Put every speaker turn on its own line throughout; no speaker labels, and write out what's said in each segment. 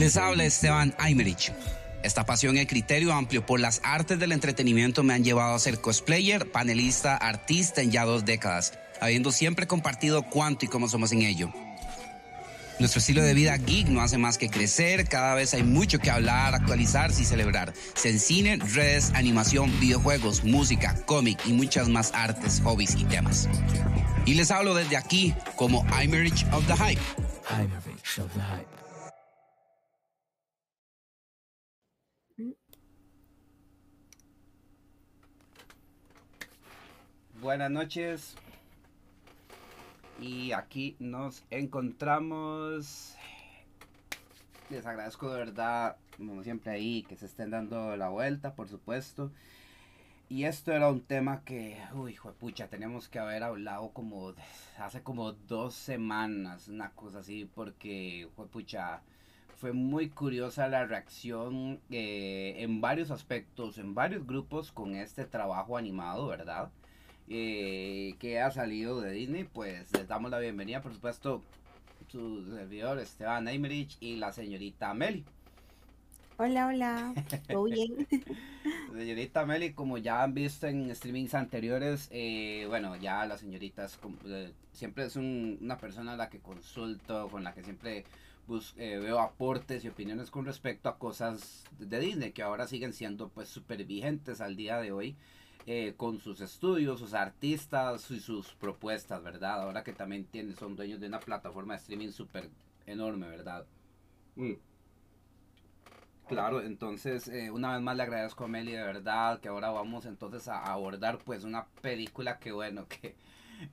Les habla Esteban Aymerich. Esta pasión y criterio amplio por las artes del entretenimiento me han llevado a ser cosplayer, panelista, artista en ya dos décadas, habiendo siempre compartido cuánto y cómo somos en ello. Nuestro estilo de vida geek no hace más que crecer, cada vez hay mucho que hablar, actualizarse y celebrar. Se en cine, redes, animación, videojuegos, música, cómic y muchas más artes, hobbies y temas. Y les hablo desde aquí como Imerich of the Hype. of the Hype. Buenas noches. Y aquí nos encontramos. Les agradezco de verdad, como siempre ahí, que se estén dando la vuelta, por supuesto. Y esto era un tema que, uy, hijo de pucha, teníamos que haber hablado como hace como dos semanas, una cosa así, porque, hijo de pucha, fue muy curiosa la reacción eh, en varios aspectos, en varios grupos con este trabajo animado, ¿verdad? Eh, que ha salido de Disney, pues les damos la bienvenida, por supuesto, su servidor Esteban Eimerich y la señorita Meli.
Hola, hola, ¿todo bien?
señorita Meli, como ya han visto en streamings anteriores, eh, bueno, ya la señorita eh, siempre es una persona a la que consulto, con la que siempre veo aportes y opiniones con respecto a cosas de Disney que ahora siguen siendo pues súper vigentes al día de hoy. Eh, con sus estudios, sus artistas y sus propuestas, ¿verdad? Ahora que también tienen, son dueños de una plataforma de streaming súper enorme, ¿verdad? Mm. Claro, entonces eh, una vez más le agradezco a Meli de verdad que ahora vamos entonces a abordar pues una película que bueno que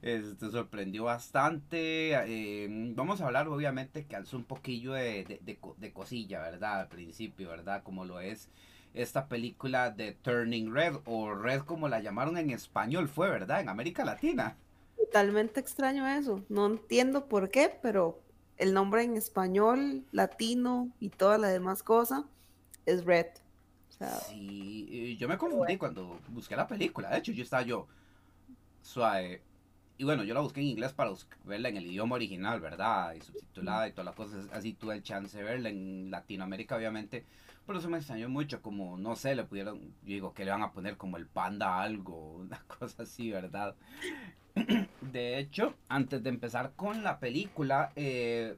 este, sorprendió bastante. Eh, vamos a hablar obviamente que alzó un poquillo de, de, de, cosilla, ¿verdad? Al principio, ¿verdad? Como lo es esta película de Turning Red o Red como la llamaron en español fue, ¿verdad? En América Latina.
Totalmente extraño eso. No entiendo por qué, pero el nombre en español, latino y toda la demás cosa es Red.
sí, yo me confundí cuando busqué la película. De hecho, yo estaba yo suave. Y bueno, yo la busqué en inglés para verla en el idioma original, ¿verdad? Y subtitulada y todas las cosas. Así tuve el chance de verla en Latinoamérica, obviamente pero eso me extrañó mucho, como, no sé, le pudieron, digo, que le van a poner como el panda algo, una cosa así, ¿verdad? De hecho, antes de empezar con la película, eh,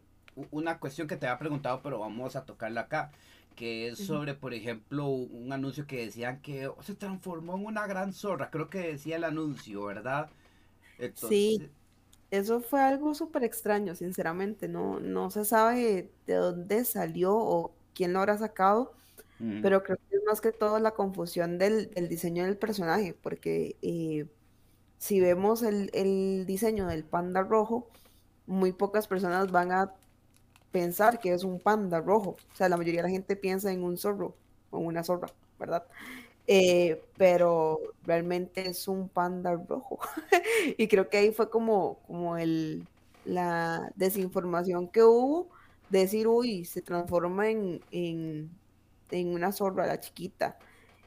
una cuestión que te había preguntado, pero vamos a tocarla acá, que es sobre, por ejemplo, un anuncio que decían que se transformó en una gran zorra, creo que decía el anuncio, ¿verdad?
Sí, eso fue algo súper extraño, sinceramente, no, no se sabe de dónde salió o quién lo habrá sacado, pero creo que es más que todo la confusión del, diseño del personaje, porque eh, si vemos el, diseño del panda rojo, muy pocas personas van a pensar que es un panda rojo. O sea, la mayoría de la gente piensa en un zorro o una zorra, ¿verdad? Eh, pero realmente es un panda rojo. y creo que ahí fue como, como el, la desinformación que hubo, decir, uy, se transforma en, en una zorra, la chiquita.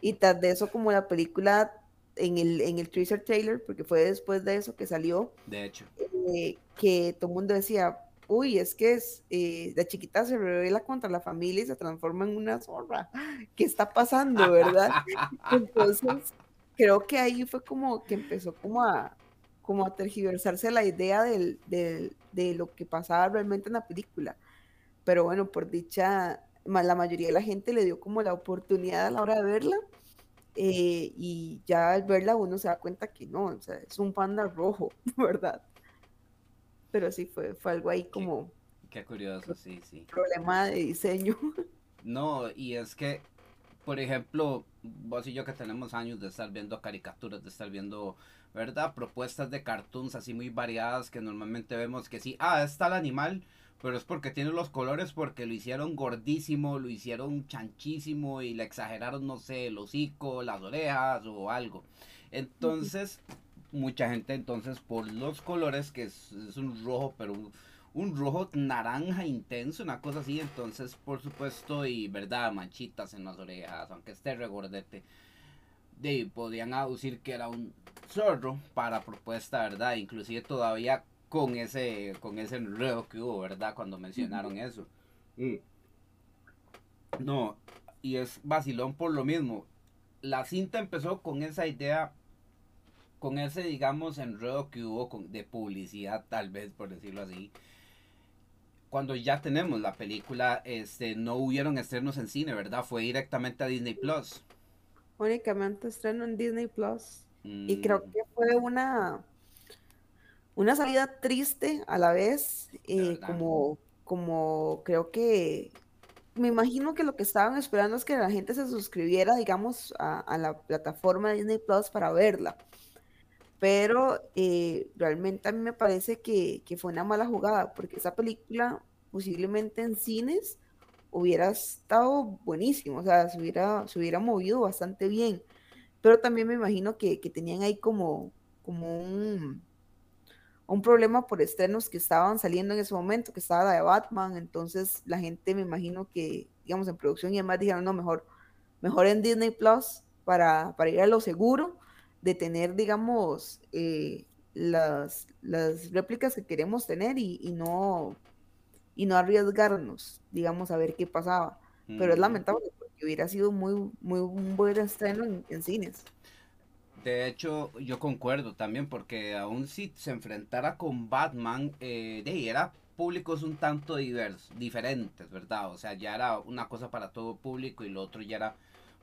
Y tras de eso, como la película en el, en el teaser trailer, porque fue después de eso que salió.
De hecho.
Eh, que todo el mundo decía, uy, es que es, eh, la chiquita se revela contra la familia y se transforma en una zorra. ¿Qué está pasando, verdad? Entonces, creo que ahí fue como que empezó como a, como a tergiversarse la idea del, de lo que pasaba realmente en la película. Pero bueno, por dicha, la mayoría de la gente le dio como la oportunidad a la hora de verla. Eh, y ya al verla uno se da cuenta que no, o sea, es un panda rojo, ¿verdad? Pero sí fue, fue algo ahí como...
Qué, curioso, sí, sí.
Problema de diseño.
No, y es que, por ejemplo, vos y yo que tenemos años de estar viendo caricaturas, de estar viendo, ¿verdad? Propuestas de cartoons así muy variadas que normalmente vemos que sí, ah, está el animal, pero es porque tiene los colores porque lo hicieron gordísimo, lo hicieron chanchísimo y le exageraron, no sé, el hocico, las orejas o algo. Entonces, mucha gente entonces por los colores, que es, un rojo, pero un, rojo naranja intenso, una cosa así, entonces por supuesto, y verdad, manchitas en las orejas, aunque esté regordete, de, podían aducir que era un zorro para propuesta, ¿verdad? Inclusive todavía con ese, con ese enredo que hubo, ¿verdad? Cuando mencionaron eso. Mm. No, y es vacilón por lo mismo. La cinta empezó con esa idea, con ese, digamos, enredo que hubo con, de publicidad, tal vez, por decirlo así. Cuando ya tenemos la película, este, no hubieron estrenos en cine, ¿verdad? Fue directamente a Disney Plus.
Únicamente estreno en Disney Plus. Y creo mm. que fue una, una salida triste a la vez, eh, como, como creo que me imagino que lo que estaban esperando es que la gente se suscribiera, digamos, a, la plataforma de Disney Plus para verla. Pero eh, realmente a mí me parece que, fue una mala jugada, porque esa película posiblemente en cines hubiera estado buenísimo, o sea, se hubiera, se hubiera movido bastante bien. Pero también me imagino que, que tenían ahí como, como un, un problema por estrenos que estaban saliendo en ese momento, que estaba la de Batman, entonces la gente me imagino que, digamos, en producción y demás dijeron, no, mejor, mejor en Disney Plus para, para ir a lo seguro de tener, digamos, eh, las, las réplicas que queremos tener y, no, y no arriesgarnos, digamos, a ver qué pasaba. Pero es lamentable porque hubiera sido muy, muy un buen estreno en cines.
De hecho, yo concuerdo también, porque aún si se enfrentara con Batman, eh, de era públicos un tanto diversos, diferentes, ¿verdad? O sea, ya era una cosa para todo público y lo otro ya era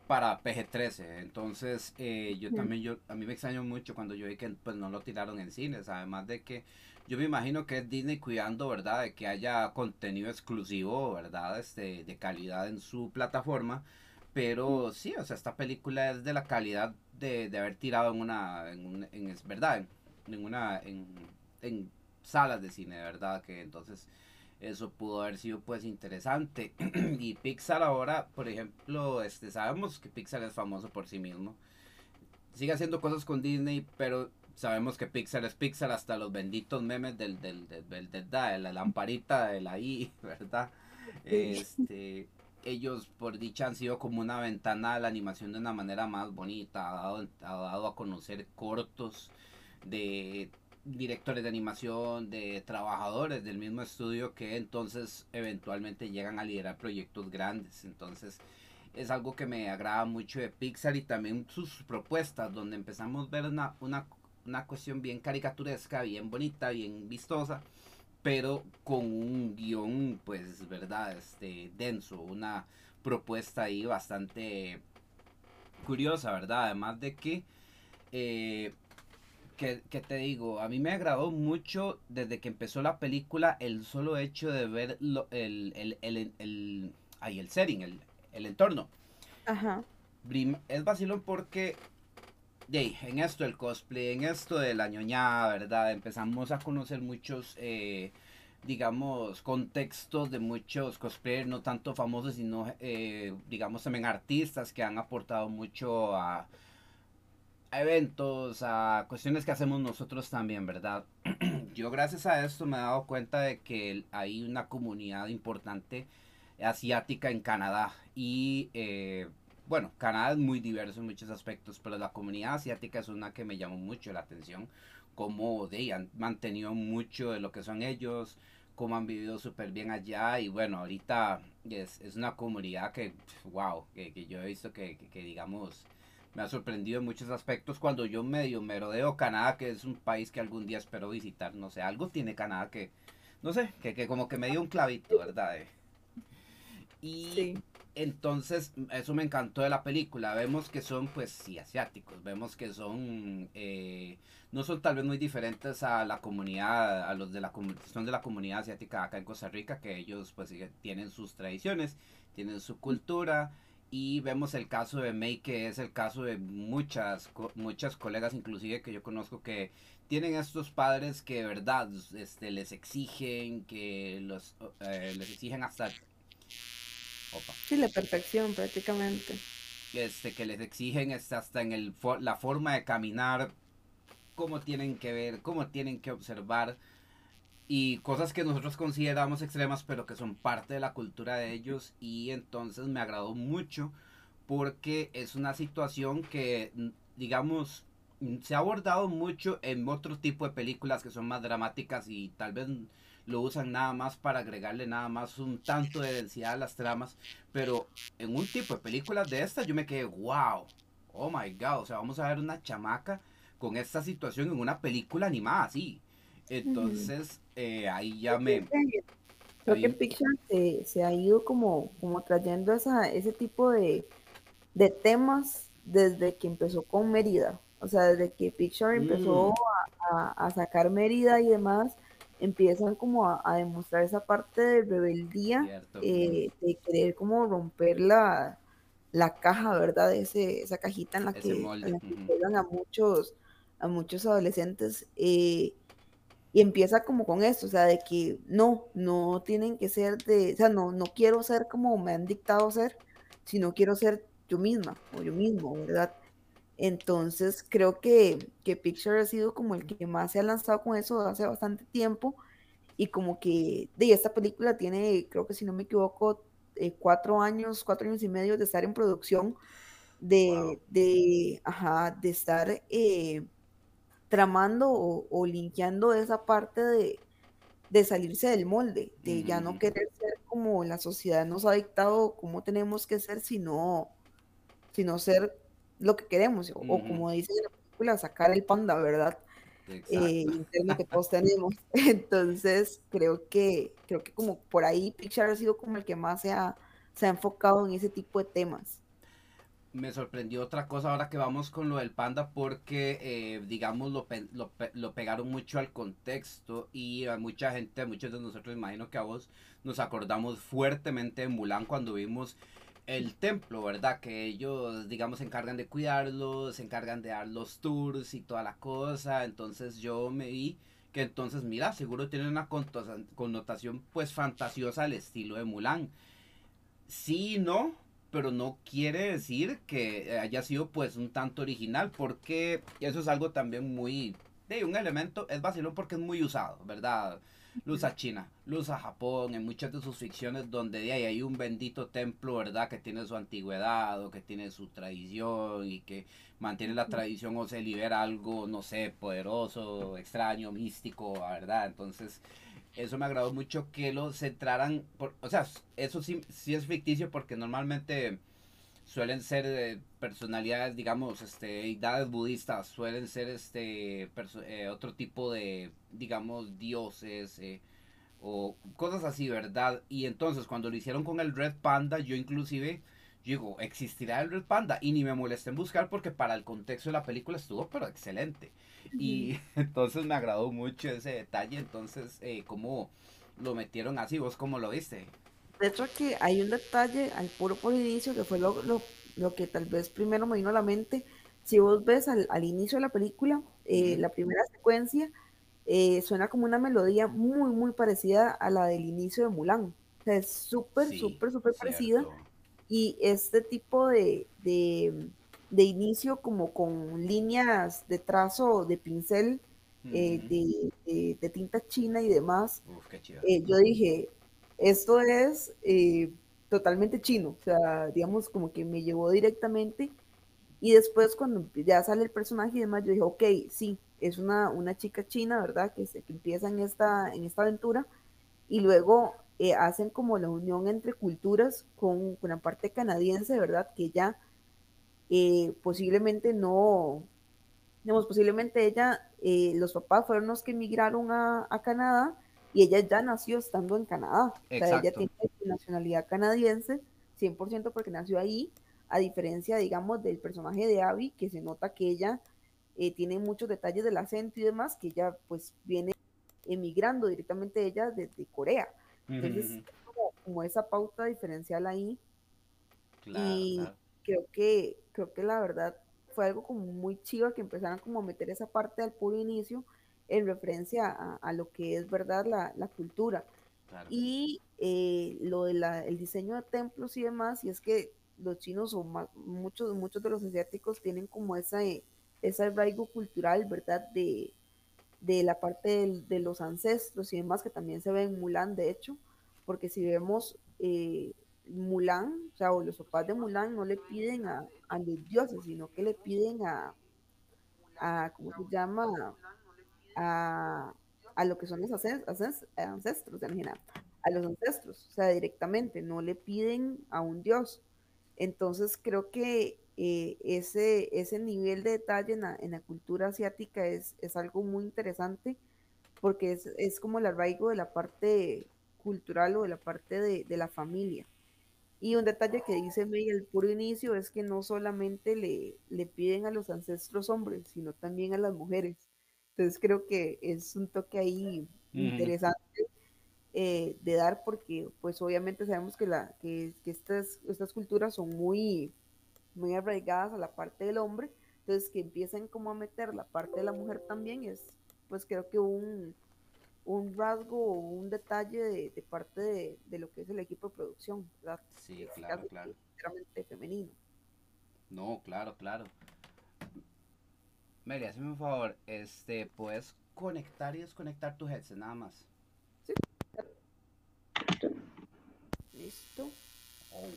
para PG-13. Entonces, eh, yo también, yo, a mí me extraño mucho cuando yo vi que pues no lo tiraron en cines, además de que yo me imagino que es Disney cuidando, ¿verdad? De que haya contenido exclusivo, ¿verdad? Este, de calidad en su plataforma. Pero sí, o sea, esta película es de la calidad de, haber tirado en una, en, en es verdad, en, una, en, en salas de cine, de verdad, que entonces eso pudo haber sido pues interesante. y Pixar ahora, por ejemplo, este, sabemos que Pixar es famoso por sí mismo. Sigue haciendo cosas con Disney, pero sabemos que Pixar es Pixar hasta los benditos memes del, del, del, del de la lamparita de la I, ¿verdad? Este, ellos por dicha han sido como una ventana a la animación de una manera más bonita, ha dado, ha dado a conocer cortos de directores de animación, de trabajadores del mismo estudio que entonces eventualmente llegan a liderar proyectos grandes. Entonces es algo que me agrada mucho de Pixar y también sus propuestas, donde empezamos a ver una, una, una cuestión bien caricaturesca, bien bonita, bien vistosa pero con un guion, pues, verdad, este, denso, una propuesta ahí bastante curiosa, ¿verdad? Además de que, eh, que, te digo, a mí me agradó mucho desde que empezó la película el solo hecho de ver lo, el, el, el, el, el setting, el, el entorno. Ajá. Es vacilón porque en esto del cosplay, en esto de la ñoñada, ¿verdad? Empezamos a conocer muchos, eh, digamos, contextos de muchos cosplayers, no tanto famosos, sino, eh, digamos, también artistas que han aportado mucho a, eventos, a cuestiones que hacemos nosotros también, ¿verdad? Yo gracias a esto me he dado cuenta de que hay una comunidad importante asiática en Canadá y eh, bueno, Canadá es muy diverso en muchos aspectos, pero la comunidad asiática es una que me llamó mucho la atención, cómo de, han mantenido mucho de lo que son ellos, cómo han vivido súper bien allá y bueno, ahorita es, es una comunidad que, wow, que, que yo he visto que, que, digamos, me ha sorprendido en muchos aspectos cuando yo medio merodeo Canadá, que es un país que algún día espero visitar, no sé, algo tiene Canadá que, no sé, que, como que me dio un clavito, ¿verdad? Y sí. Entonces, eso me encantó de la película. Vemos que son, pues, sí, asiáticos. Vemos que son, eh, no son tal vez muy diferentes a la comunidad, a los de la son de la comunidad asiática acá en Costa Rica, que ellos, pues, tienen sus tradiciones, tienen su cultura. Y vemos el caso de May, que es el caso de muchas, muchas colegas, inclusive que yo conozco, que tienen estos padres que de verdad este, les exigen, que los, eh, les exigen hasta
Sí, la perfección prácticamente.
Este, que les exigen es hasta en el, la forma de caminar, cómo tienen que ver, cómo tienen que observar y cosas que nosotros consideramos extremas pero que son parte de la cultura de ellos y entonces me agradó mucho porque es una situación que digamos se ha abordado mucho en otro tipo de películas que son más dramáticas y tal vez lo usan nada más para agregarle nada más un tanto de densidad a las tramas, pero en un tipo de películas de estas yo me quedé, wow, oh my god, o sea, vamos a ver una chamaca con esta situación en una película animada así. Entonces, eh, ahí ya me...
Creo que Pixar se, ha ido como, como trayendo esa, ese tipo de, de temas desde que empezó con Mérida. O sea, desde que Pixar empezó mm. a, sacar Mérida y demás, empiezan como a, demostrar esa parte de rebeldía, eh, de querer como romper la, la caja, ¿verdad? Ese, esa cajita en la que, en a muchos, a muchos adolescentes. Eh, y empieza como con esto, o sea, de que no, no tienen que ser de, o sea, no, no quiero ser como me han dictado ser, sino quiero ser yo misma o yo mismo, ¿verdad? Entonces creo que, que Picture ha sido como el que más se ha lanzado con eso hace bastante tiempo y como que de esta película tiene, creo que si no me equivoco, eh, cuatro años, cuatro años y medio de estar en producción, de, de, ajá, de estar eh, tramando o, o, linkeando esa parte de, de salirse del molde, de ya no querer ser como la sociedad nos ha dictado cómo tenemos que ser, sino, sino ser lo que queremos, o, como dice la película, sacar el panda, ¿verdad? Eh, interno que todos tenemos. Entonces, creo que, creo que como por ahí Pixar ha sido como el que más se ha, se ha enfocado en ese tipo de temas.
Me sorprendió otra cosa ahora que vamos con lo del panda porque, eh, digamos, lo, lo, lo, pegaron mucho al contexto y a mucha gente, a muchos de nosotros, imagino que a vos, nos acordamos fuertemente de Mulan cuando vimos el templo, ¿verdad? Que ellos, digamos, se encargan de cuidarlos, se encargan de dar los tours y toda la cosa. Entonces yo me vi que entonces, mira, seguro tiene una connotación pues fantasiosa al estilo de Mulan. Sí, no, pero no quiere decir que haya sido pues un tanto original, porque eso es algo también muy, de un elemento, es vacilón porque es muy usado, ¿verdad? Luz a China, luz a Japón, en muchas de sus ficciones donde de ahí hay un bendito templo, ¿verdad? Que tiene su antigüedad o que tiene su tradición y que mantiene la tradición o se libera algo, no sé, poderoso, extraño, místico, ¿verdad? Entonces, eso me agradó mucho que lo centraran, por, o sea, eso sí, sí es ficticio porque normalmente suelen ser eh, personalidades, digamos, este, deidades budistas, suelen ser este, eh, otro tipo de, digamos, dioses eh, o cosas así, ¿verdad? Y entonces cuando lo hicieron con el Red Panda, yo inclusive digo, ¿existirá el Red Panda? Y ni me molesté en buscar porque para el contexto de la película estuvo, pero excelente. Y entonces me agradó mucho ese detalle, entonces, eh, ¿cómo lo metieron así? ¿Vos cómo lo viste?
De hecho, aquí hay un detalle al puro por inicio que fue lo, lo, lo, que tal vez primero me vino a la mente. Si vos ves al, al inicio de la película, eh, la primera secuencia eh, suena como una melodía muy, muy parecida a la del inicio de Mulan. O sea, es súper, súper, súper parecida. Y este tipo de, de, de, inicio como con líneas de trazo de pincel, eh, de, de, tinta china y demás, yo dije, esto es eh, totalmente chino, o sea, digamos como que me llevó directamente y después cuando ya sale el personaje y demás, yo dije, ok, sí, es una, una chica china, ¿verdad? Que, se, que empieza en esta, en esta aventura y luego eh, hacen como la unión entre culturas con, con, la parte canadiense, ¿verdad? Que ya eh, posiblemente no, digamos, posiblemente ella, los papás fueron los que emigraron a, a Canadá y ella ya nació estando en Canadá. O sea, ella tiene nacionalidad canadiense, 100% porque nació ahí, a diferencia, digamos, del personaje de Abby, que se nota que ella eh, tiene muchos detalles del acento y demás, que ella pues viene emigrando directamente ella desde Corea. Entonces, como, como, esa pauta diferencial ahí. y creo que, creo que la verdad fue algo como muy chido que empezaran como a meter esa parte al puro inicio en referencia a, lo que es verdad la, cultura. Y eh, lo del el diseño de templos y demás, y es que los chinos o muchos, muchos de los asiáticos tienen como esa, ese arraigo cultural, ¿verdad? De, de la parte de, los ancestros y demás, que también se ve en Mulan, de hecho, porque si vemos eh, Mulan, o sea, los papás de Mulan no le piden a, a los dioses, sino que le piden a, a ¿cómo se llama? A, a lo que son los ancestros en general, a los ancestros, o sea, directamente, no le piden a un dios. Entonces creo que eh, ese, ese nivel de detalle en la, cultura asiática es, es, algo muy interesante porque es, es, como el arraigo de la parte cultural o de la parte de, de la familia. Y un detalle que dice May el puro inicio es que no solamente le, le piden a los ancestros hombres, sino también a las mujeres. Entonces creo que es un toque ahí interesante eh, de dar porque pues obviamente sabemos que, la, que, que, estas, estas culturas son muy, muy arraigadas a la parte del hombre, entonces que empiecen como a meter la parte de la mujer también es pues creo que un, un rasgo o un detalle de, parte de, lo que es el equipo de producción, ¿verdad?
Sí, claro, claro.
femenino.
No, claro, claro. Mary, hazme un favor, este, puedes conectar y desconectar tu headset nada más. Sí.
Listo.
Oh.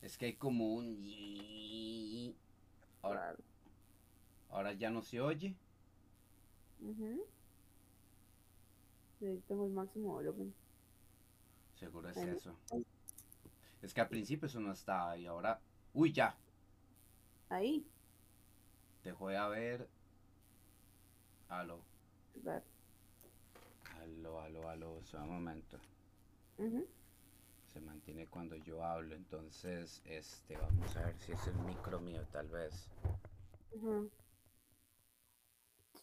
Es que hay como un... Ahora, ahora ya no se oye.
Ahí tengo el máximo volumen.
Seguro es eso. Es que al principio eso no estaba y ahora... ¡Uy, ya!
Ahí.
Te voy a ver. Aló. Aló, aló, aló. un momento. Se mantiene cuando yo hablo, entonces, este, vamos a ver si es el micro mío, tal vez.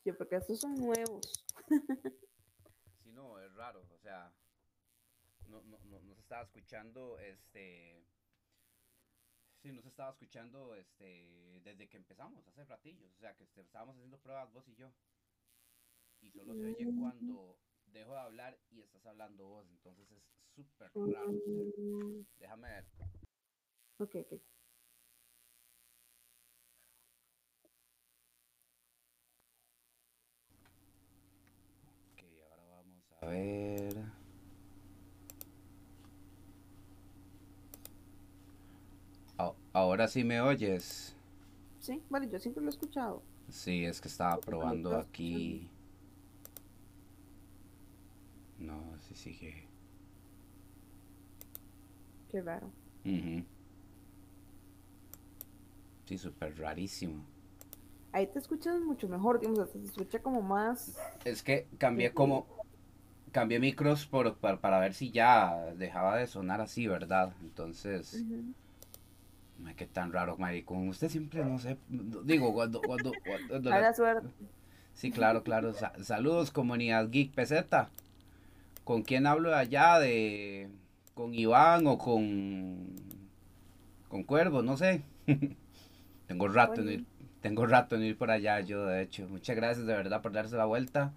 Sí, porque estos son nuevos.
sí, no, es raro, o sea, no, no, no, no se estaba escuchando, este, Sí, nos estaba escuchando este, desde que empezamos, hace ratillos. O sea, que este, estábamos haciendo pruebas vos y yo. Y solo se oye cuando dejo de hablar y estás hablando vos. Entonces es súper raro. Déjame ver.
Ok, ok.
Ok, ahora vamos a ver. Ahora sí me oyes.
Sí, bueno, yo siempre lo he escuchado.
Sí, es que estaba probando aquí. No, sí sigue.
Qué raro.
Sí, súper rarísimo.
Ahí te escuchas mucho mejor, digamos, se escucha como más...
Es que cambié como... Cambié micros por, para, ver si ya dejaba de sonar así, ¿verdad? Entonces... qué tan raro, Con Usted siempre, no sé, digo, cuando... cuando,
cuando suerte.
Sí, claro, claro. saludos, comunidad Geek Peseta. ¿Con quién hablo allá? De... ¿Con Iván o con... con Cuervo? No sé. tengo rato en ir, tengo rato en ir por allá yo, de hecho. Muchas gracias de verdad por darse la vuelta.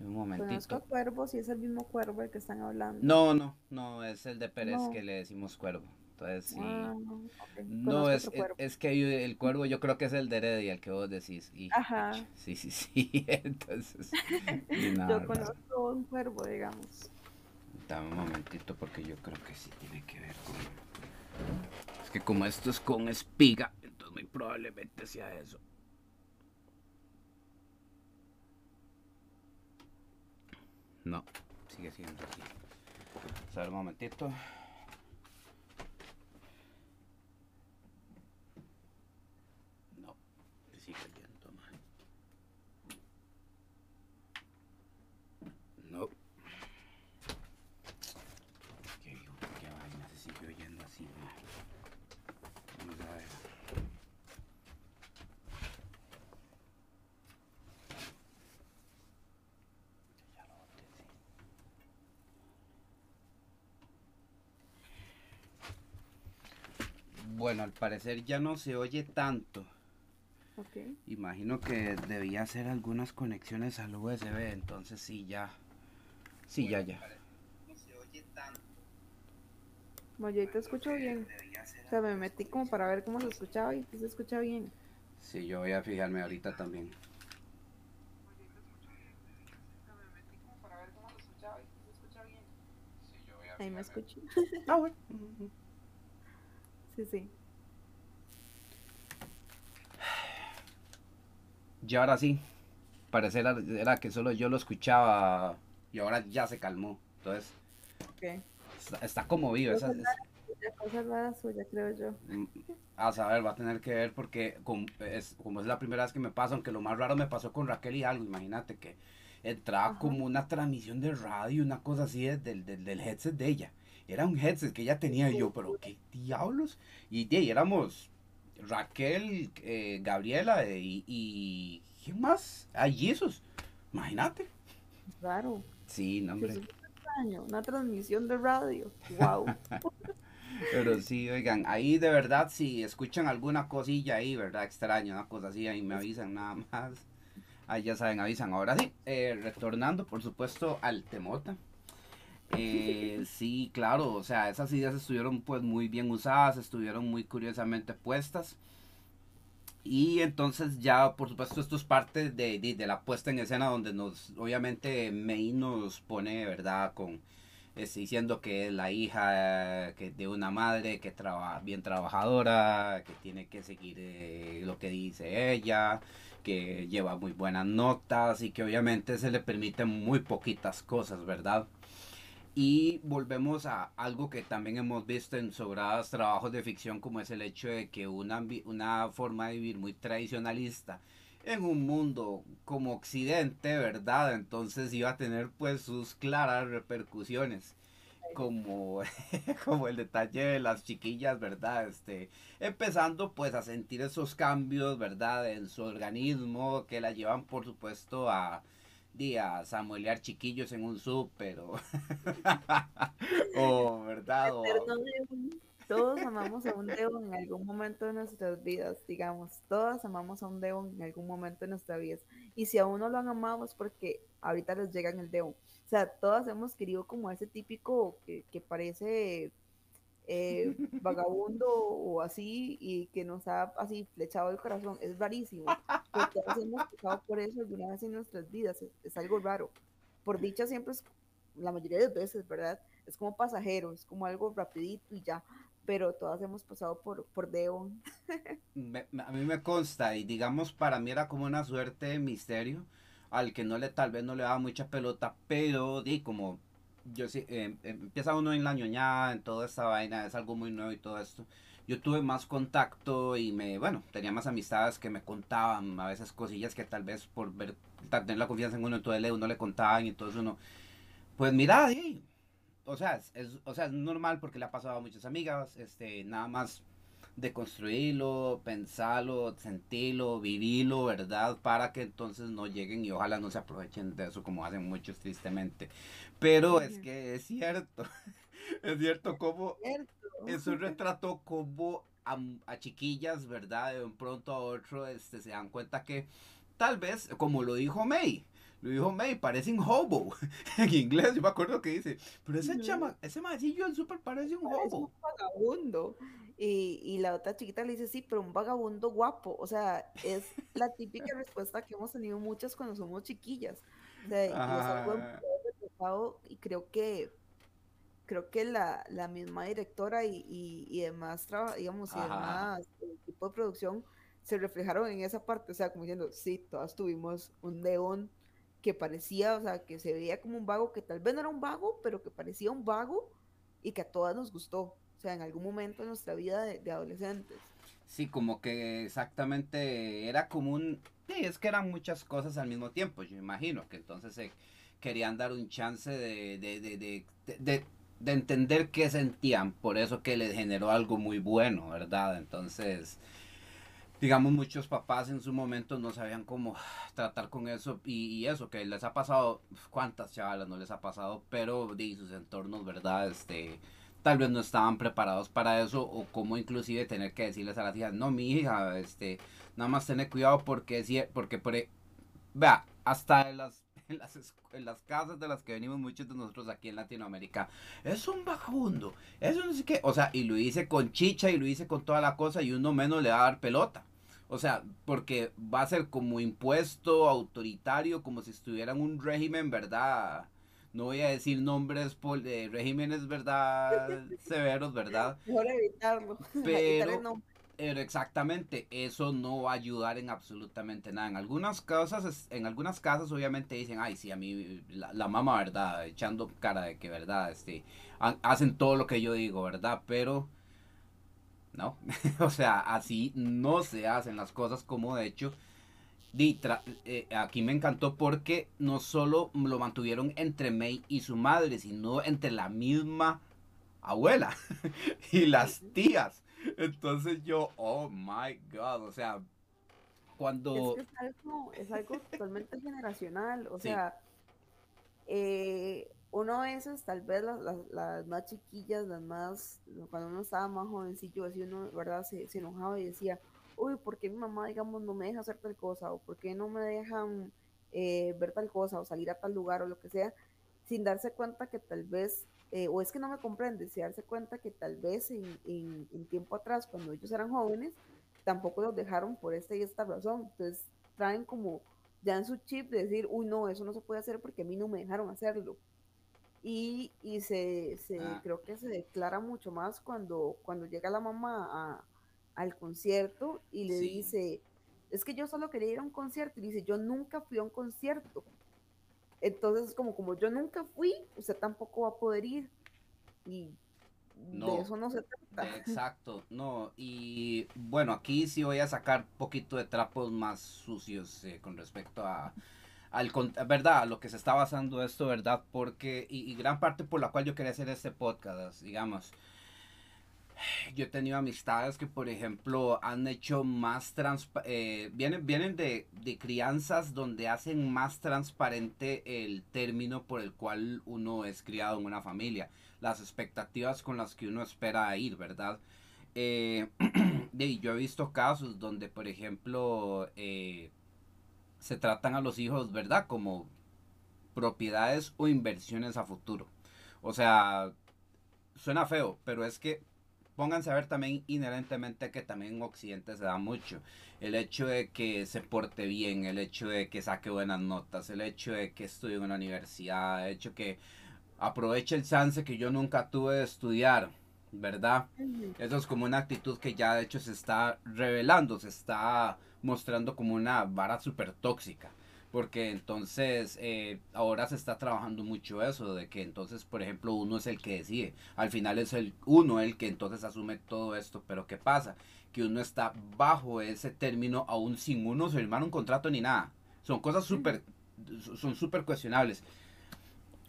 Un momentito.
Conozco Cuervo, si es el mismo Cuervo el que están hablando.
No, no, no, es el de Pérez que le decimos Cuervo. Entonces, sí. Ah, no, es, es, que el cuervo yo creo que es el de Heredia, el que vos decís. Y, Ajá. Sí, sí, sí. Entonces.
yo conozco un cuervo, digamos.
Dame un momentito porque yo creo que sí tiene que ver con. Es que como esto es con espiga, entonces muy probablemente sea eso. No, sigue siendo así. A ver, un momentito. Bueno, al parecer ya no se oye tanto.
Okay.
Imagino que debía hacer algunas conexiones al USB, entonces sí, ya. Sí, ya, ya. No se oye tanto.
Bueno, yo te escucho bien. O sea, me metí como para ver cómo se escuchaba y se escucha bien.
Sí, yo voy a fijarme ahorita también.
Ahí me escucho. ah, bueno. Sí, sí.
Y ahora sí. parecer era que solo yo lo escuchaba y ahora ya se calmó. Entonces, está, como vivo. Esa,
cosa rara suya, creo yo. Mm,
a saber, va a tener que ver porque como es, como es la primera vez que me pasa, aunque lo más raro me pasó con Raquel y algo, imagínate que entraba como una transmisión de radio, una cosa así del, del, del, headset de ella. Era un headset que ella tenía y yo, pero qué diablos. Y de ahí éramos Raquel, eh, Gabriela eh, y, y, ¿quién más? Ah, Jesús. Imagínate.
Raro.
Sí, no, hombre.
una transmisión de radio. Wow.
Pero sí, oigan, ahí de verdad, si escuchan alguna cosilla ahí, ¿verdad? Extraña, una cosa así, ahí me avisan nada más. Ahí ya saben, avisan. Ahora sí, eh, retornando, por supuesto, al Temota. Eh, sí, claro, o sea, esas ideas estuvieron pues muy bien usadas, estuvieron muy curiosamente puestas. Y entonces ya, por supuesto, esto es parte de, de, la puesta en escena donde nos, obviamente, May nos pone, ¿verdad? Con, este, diciendo que es la hija que de una madre que trabaja bien trabajadora, que tiene que seguir eh, lo que dice ella, que lleva muy buenas notas y que obviamente se le permiten muy poquitas cosas, ¿verdad? Y volvemos a algo que también hemos visto en sobrados trabajos de ficción, como es el hecho de que una, una forma de vivir muy tradicionalista en un mundo como Occidente, ¿verdad? Entonces iba a tener pues sus claras repercusiones. Como, como el detalle de las chiquillas, ¿verdad? Este, empezando pues a sentir esos cambios, ¿verdad? En su organismo que la llevan por supuesto a, a samuelear chiquillos en un súper o, o verdad
todos amamos a un Devon en algún momento de nuestras vidas digamos todas amamos a un Devon en algún momento de nuestra vida y si aún no lo han amado es porque ahorita les llega en el Devon o sea todas hemos querido como ese típico que, que parece eh, vagabundo o así y que nos ha así flechado el corazón. Es rarísimo. Porque hemos pasado por eso alguna vez en nuestras vidas. Es, algo raro. Por dicha siempre es, la mayoría de las veces, ¿verdad? Es como pasajero, es como algo rapidito y ya. Pero todas hemos pasado por, por Devon.
a mí me consta y digamos para mí era como una suerte de misterio al que no le tal vez no le daba mucha pelota, pero di como yo sí, eh, empieza uno en la ñoñada, en toda esta vaina, es algo muy nuevo y todo esto. Yo tuve más contacto y me, bueno, tenía más amistades que me contaban a veces cosillas que tal vez por ver, tener la confianza en uno, entonces uno le contaban y entonces uno, pues mira, o sea, es, o sea, es normal porque le ha pasado a muchas amigas, este, nada más de construirlo, pensarlo, sentirlo, vivirlo, ¿verdad? Para que entonces no lleguen y ojalá no se aprovechen de eso como hacen muchos tristemente. Pero es que es cierto, es cierto como es un retrato como a, a, chiquillas, ¿verdad? De un pronto a otro este, se dan cuenta que tal vez, como lo dijo May, lo dijo May, parece un hobo. en inglés, yo me acuerdo que dice, pero ese chama, ese maecillo súper parece un hobo. Es un
vagabundo. Y, y, la otra chiquita le dice, sí, pero un vagabundo guapo. O sea, es la típica respuesta que hemos tenido muchas cuando somos chiquillas. O sea, y, y creo que creo que la, la misma directora y, y, y demás, digamos, y demás, el equipo de producción se reflejaron en esa parte, o sea, como diciendo, sí, todas tuvimos un león que parecía, o sea, que se veía como un vago, que tal vez no era un vago, pero que parecía un vago y que a todas nos gustó, sea, en algún momento de nuestra vida de, adolescentes.
Sí, como que exactamente era como un... Sí, es que eran muchas cosas al mismo tiempo, yo imagino, que entonces se querían dar un chance de, de, de, de, de entender qué sentían, por eso que les generó algo muy bueno, ¿verdad? Entonces digamos, muchos papás en su momento no sabían cómo tratar con eso y, eso, que les ha pasado, cuántas chavalas no les ha pasado, pero de sus entornos, ¿verdad? Este, tal vez no estaban preparados para eso o como inclusive tener que decirles a las hijas, no, mi hija, este, nada más tener cuidado porque, porque por, e-". vea, hasta en las, en las, en las casas de las que venimos muchos de nosotros aquí en Latinoamérica, es un vagabundo, eso no sé qué, o sea, y lo hice con chicha y lo hice con toda la cosa y uno menos le va a dar pelota. O sea, porque va a ser como impuesto autoritario, como si estuviera en un régimen, ¿verdad? No voy a decir nombres de regímenes, ¿verdad? Severos, ¿verdad?
Mejor evitarlo.
Pero, Pero exactamente, eso no va a ayudar en absolutamente nada. En algunas cosas, en algunas casas obviamente dicen, ay, sí, a mí la, mamá, ¿verdad? Echando cara de que, ¿verdad? Este, hacen todo lo que yo digo, ¿verdad? Pero, no, o sea, así no se hacen las cosas como de hecho. Eh, aquí me encantó porque no solo lo mantuvieron entre May y su madre, sino entre la misma abuela y las tías. Entonces yo, oh my god, o sea, cuando...
Es, algo, es algo totalmente generacional, o sea, eh, uno a veces, tal vez las, las, más chiquillas, las más, cuando uno estaba más jovencillo, así uno, ¿verdad? Se, se, enojaba y decía, uy, ¿por qué mi mamá, digamos, no me deja hacer tal cosa? ¿O por qué no me dejan eh, ver tal cosa? O salir a tal lugar o lo que sea, sin darse cuenta que tal vez eh, o es que no me comprende, si darse cuenta que tal vez en, en, tiempo atrás, cuando ellos eran jóvenes, tampoco los dejaron por esta y esta razón. Entonces traen como ya en su chip de decir, uy, no, eso no se puede hacer porque a mí no me dejaron hacerlo. Y, y se, se ah. creo que se declara mucho más cuando, cuando llega la mamá a, al concierto y le dice, es que yo solo quería ir a un concierto. Y dice, yo nunca fui a un concierto. Entonces, como, como yo nunca fui, usted tampoco va a poder ir. Y de eso no se trata.
Exacto, no. Y bueno, aquí sí voy a sacar un poquito de trapos más sucios eh, con respecto a, al, verdad, lo que se está basando esto, ¿verdad? Porque, y, y, gran parte por la cual yo quería hacer este podcast, digamos, yo he tenido amistades que, por ejemplo, han hecho más eh, vienen, vienen de, de, crianzas donde hacen más transparente el término por el cual uno es criado en una familia, las expectativas con las que uno espera ir, ¿verdad? Eh, yo he visto casos donde, por ejemplo, eh, se tratan a los hijos, ¿verdad? Como propiedades o inversiones a futuro. O sea, suena feo, pero es que pónganse a ver también inherentemente que también en Occidente se da mucho. El hecho de que se porte bien, el hecho de que saque buenas notas, el hecho de que estudie en una universidad, el hecho que aproveche el chance que yo nunca tuve de estudiar, ¿verdad? Eso es como una actitud que ya de hecho se está revelando, se está mostrando como una vara súper tóxica porque entonces eh, ahora se está trabajando mucho eso, de que entonces, por ejemplo, uno es el que decide, al final es el uno el que entonces asume todo esto, pero ¿qué pasa? Que uno está bajo ese término aún sin uno firmar un contrato ni nada, son cosas súper, son súper cuestionables.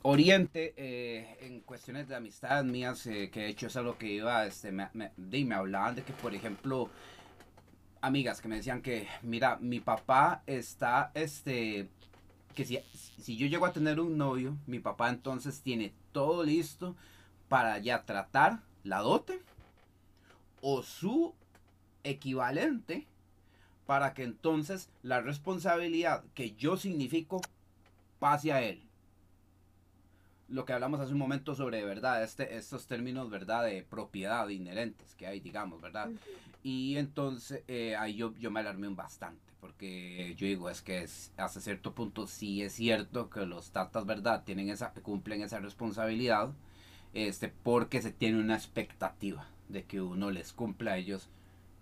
Oriente, eh, en cuestiones de amistad mías, eh, que de hecho es algo que iba, este, me, me, me hablaban de que, por ejemplo, amigas que me decían que, mira, mi papá está, este, que si, si yo llego a tener un novio, mi papá entonces tiene todo listo para ya tratar la dote o su equivalente para que entonces la responsabilidad que yo significo pase a él lo que hablamos hace un momento sobre, ¿verdad? Este, estos términos, ¿verdad? De propiedad inherentes que hay, digamos, ¿verdad? Y entonces eh, ahí yo, yo me alarmé un bastante, porque yo digo, es que es, hasta cierto punto sí es cierto que los tatas, ¿verdad? Tienen esa, cumplen esa responsabilidad, este, porque se tiene una expectativa de que uno les cumpla a ellos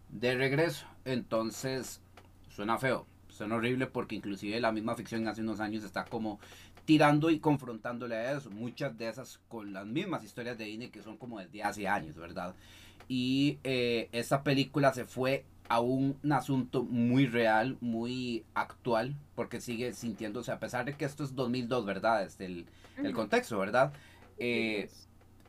de regreso. Entonces, suena feo, suena horrible porque inclusive la misma ficción hace unos años está como tirando y confrontándole a eso. Muchas de esas con las mismas historias de Disney que son como desde hace años, ¿verdad? Y eh, esa película se fue a un, asunto muy real, muy actual, porque sigue sintiéndose, a pesar de que esto es 2002, ¿verdad? Desde el, el contexto, ¿verdad? Eh,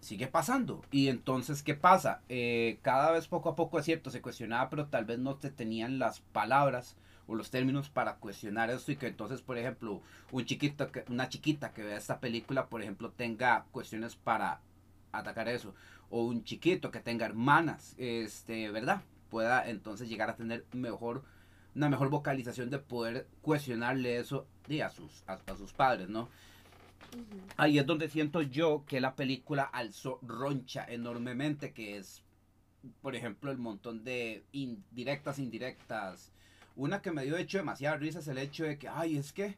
sigue pasando. Y entonces, ¿qué pasa? Eh, cada vez poco a poco es cierto, se cuestionaba, pero tal vez no te tenían las palabras o los términos para cuestionar esto y que entonces, por ejemplo, un chiquito, que, una chiquita que vea esta película, por ejemplo, tenga cuestiones para atacar eso, o un chiquito que tenga hermanas, este, ¿verdad? Pueda entonces llegar a tener mejor una mejor vocalización de poder cuestionarle eso a, sus, a, sus padres, ¿no? Ahí es donde siento yo que la película alzó roncha enormemente, que es, por ejemplo, el montón de indirectas, indirectas, una que me dio hecho demasiada risa es el hecho de que, ay, es que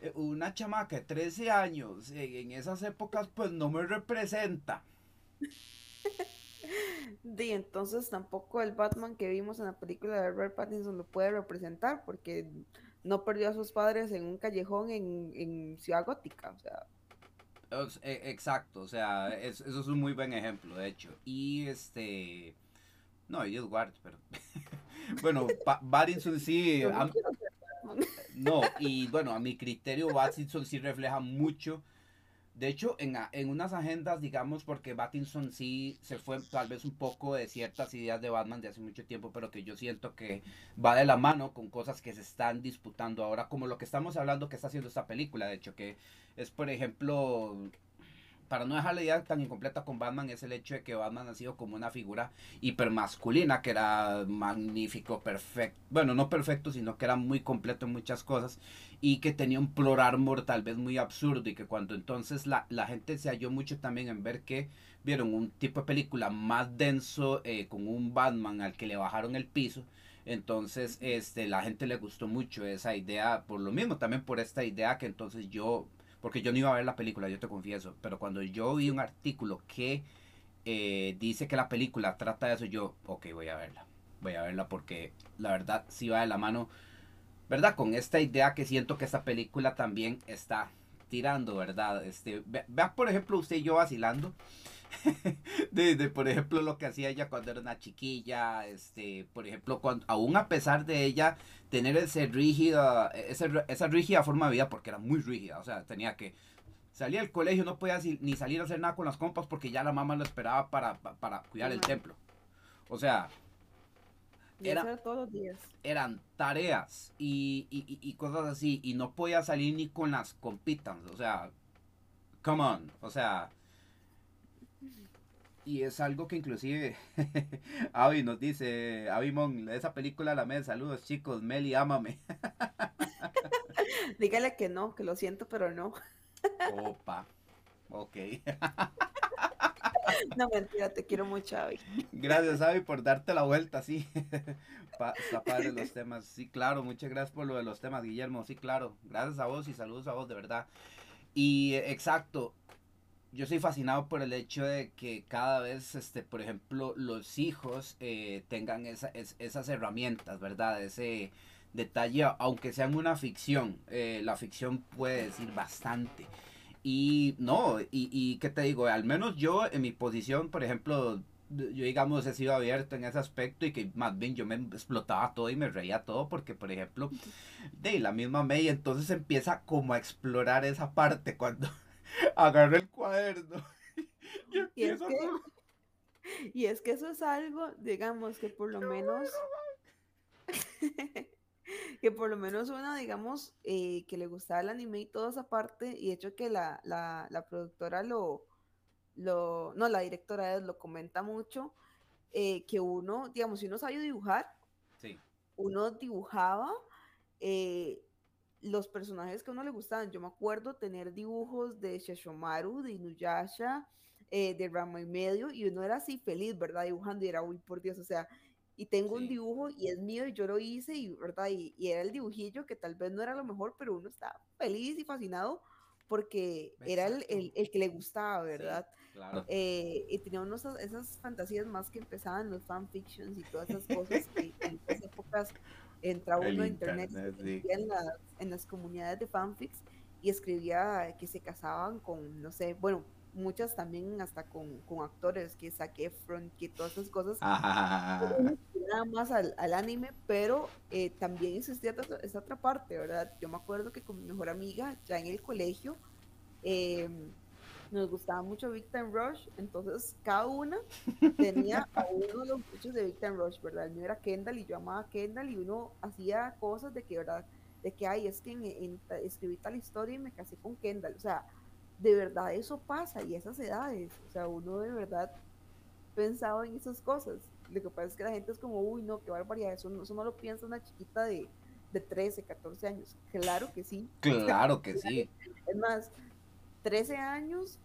eh, una chamaca de 13 años eh, en esas épocas pues no me representa.
Y entonces tampoco el Batman que vimos en la película de Robert Pattinson lo puede representar porque no perdió a sus padres en un callejón en, Ciudad Gótica, o sea.
E, exacto, o sea, eso es un muy buen ejemplo, de hecho. Y este... No, y Edward, pero... bueno, Pattinson sí... no, y bueno, a mi criterio, Pattinson sí refleja mucho. De hecho, en, en unas agendas, digamos, porque Battinson sí se fue tal vez un poco de ciertas ideas de Batman de hace mucho tiempo, pero que yo siento que va de la mano con cosas que se están disputando ahora, como lo que estamos hablando que está haciendo esta película, de hecho, que es, por ejemplo, para no dejar la idea tan incompleta con Batman es el hecho de que Batman ha sido como una figura hipermasculina, que era magnífico, perfecto, bueno, no perfecto, sino que era muy completo en muchas cosas y que tenía un plur armor tal vez muy absurdo y que cuando entonces la, la gente se halló mucho también en ver que vieron un tipo de película más denso eh, con un Batman al que le bajaron el piso. Entonces, este, la gente le gustó mucho esa idea, por lo mismo, también por esta idea que entonces yo porque yo no iba a ver la película, yo te confieso, pero cuando yo vi un artículo que eh, dice que la película trata de eso, yo, ok, voy a verla, voy a verla porque la verdad sí va de la mano, ¿verdad? Con esta idea que siento que esta película también está tirando, ¿verdad? Este, vea, por ejemplo, usted y yo vacilando de, por ejemplo, lo que hacía ella cuando era una chiquilla, este, por ejemplo, cuando, aún a pesar de ella tener ese rígida, esa rígida forma de vida, porque era muy rígida, o sea, tenía que salir al colegio, no podía ni salir a hacer nada con las compas porque ya la mamá lo esperaba para, para cuidar el templo. O sea,
era, todos los días.
eran tareas y, y, y, cosas así, y no podía salir ni con las compitas, o sea, come on, o sea, y es algo que inclusive Avi nos dice, Mon, esa película la mesa, saludos chicos, Meli, ámame.
Dígale que no, que lo siento, pero no.
Opa, ok.
no, mentira, te quiero mucho, Avi.
Gracias, Avi, por darte la vuelta, sí. Para los temas. Sí, claro, muchas gracias por lo de los temas, Guillermo. Sí, claro. Gracias a vos y saludos a vos, de verdad. Y exacto, yo soy fascinado por el hecho de que cada vez, este, por ejemplo, los hijos eh, tengan esa, esas herramientas, ¿verdad? Ese detalle, aunque sean una ficción, eh, la ficción puede decir bastante. Y no, y, y qué te digo, al menos yo en mi posición, por ejemplo, yo digamos he sido abierto en ese aspecto y que más bien yo me explotaba todo y me reía todo porque por ejemplo de la misma May entonces empieza como a explorar esa parte cuando agarro el cuaderno
y, es que, y es que eso es algo, digamos, que por lo menos... que por lo menos una, digamos, eh, que le gustaba el anime y toda esa parte, y de hecho que la, la, la productora lo, lo, no, la directora lo comenta mucho, eh, que uno, digamos, si uno sabía dibujar, uno dibujaba eh, los personajes que a uno le gustaban. Yo me acuerdo tener dibujos de Sheshomaru, de Inuyasha, eh, de Ramo y medio, y uno era así feliz, ¿verdad? Dibujando y era, uy, por Dios, o sea, y tengo un dibujo y es mío y yo lo hice, y, ¿verdad? Y, era el dibujillo que tal vez no era lo mejor, pero uno estaba feliz y fascinado porque era el, el, que le gustaba, ¿verdad? claro. Eh, y tenía unos, esas fantasías más que empezaban los fanfictions y todas esas cosas que en esas épocas entra uno a internet, en, las, en las comunidades de fanfics y escribía que se casaban con, no sé, bueno, muchas también hasta con, con actores, que saqué front que todas esas cosas. Nada más al, al, anime, pero eh, también existía esa otra parte, ¿verdad? Yo me acuerdo que con mi mejor amiga, ya en el colegio, eh, nos gustaba mucho Victor Rush, entonces cada una tenía a uno de los muchos de Victor Rush, ¿verdad? El mío era Kendall y yo amaba a Kendall y uno hacía cosas de que, ¿verdad? De que, ay, es que en, escribí tal historia y me casé con Kendall, o sea, de verdad eso pasa y esas edades, o sea, uno de verdad pensaba en esas cosas. Lo que pasa es que la gente es como, uy, no, qué barbaridad, eso, eso no lo piensa una chiquita de, de 13, 14 años. Claro que sí.
Claro que sí.
Es más, 13 años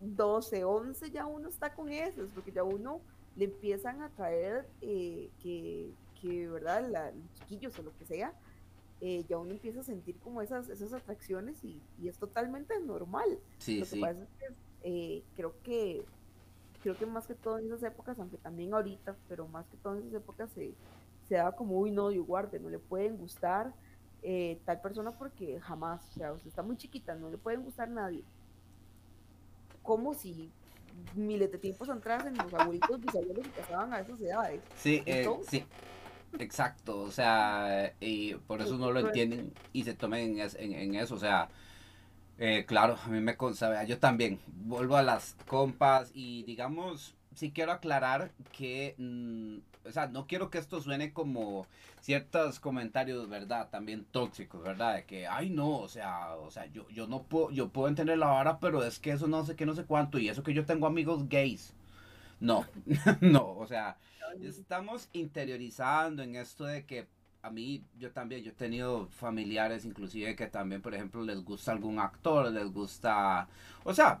12, 11 ya uno está con esos, porque ya uno le empiezan a traer eh, que, que, ¿verdad? La, los chiquillos o lo que sea, eh, ya uno empieza a sentir como esas, esas atracciones y, y es totalmente normal.
Sí,
lo
que
pasa es que eh, creo que creo que más que todo en esas épocas, aunque también ahorita, pero más que todo en esas épocas se, se da como, uy, no, yo guarde, no le pueden gustar eh, tal persona porque jamás, o sea, usted está muy chiquita, no le pueden gustar nadie. Como si miles de tiempos atrás en los abuelitos bisabuelos se casaban a esas edades.
Sí, eh, sí. Exacto, o sea, y por eso no lo entienden y se tomen en, eso, o sea, eh, claro, a mí me consabe, yo también vuelvo a las compas y digamos, sí quiero aclarar que, mm, o sea, no quiero que esto suene como ciertos comentarios, ¿verdad? También tóxicos, ¿verdad? De que, ay, no, o sea, o sea, yo, yo no puedo, yo puedo entender la vara, pero es que eso no sé qué, no sé cuánto, y eso que yo tengo amigos gays. No, no, o sea, estamos interiorizando en esto de que a mí, yo también, yo he tenido familiares inclusive que también, por ejemplo, les gusta algún actor, les gusta, o sea,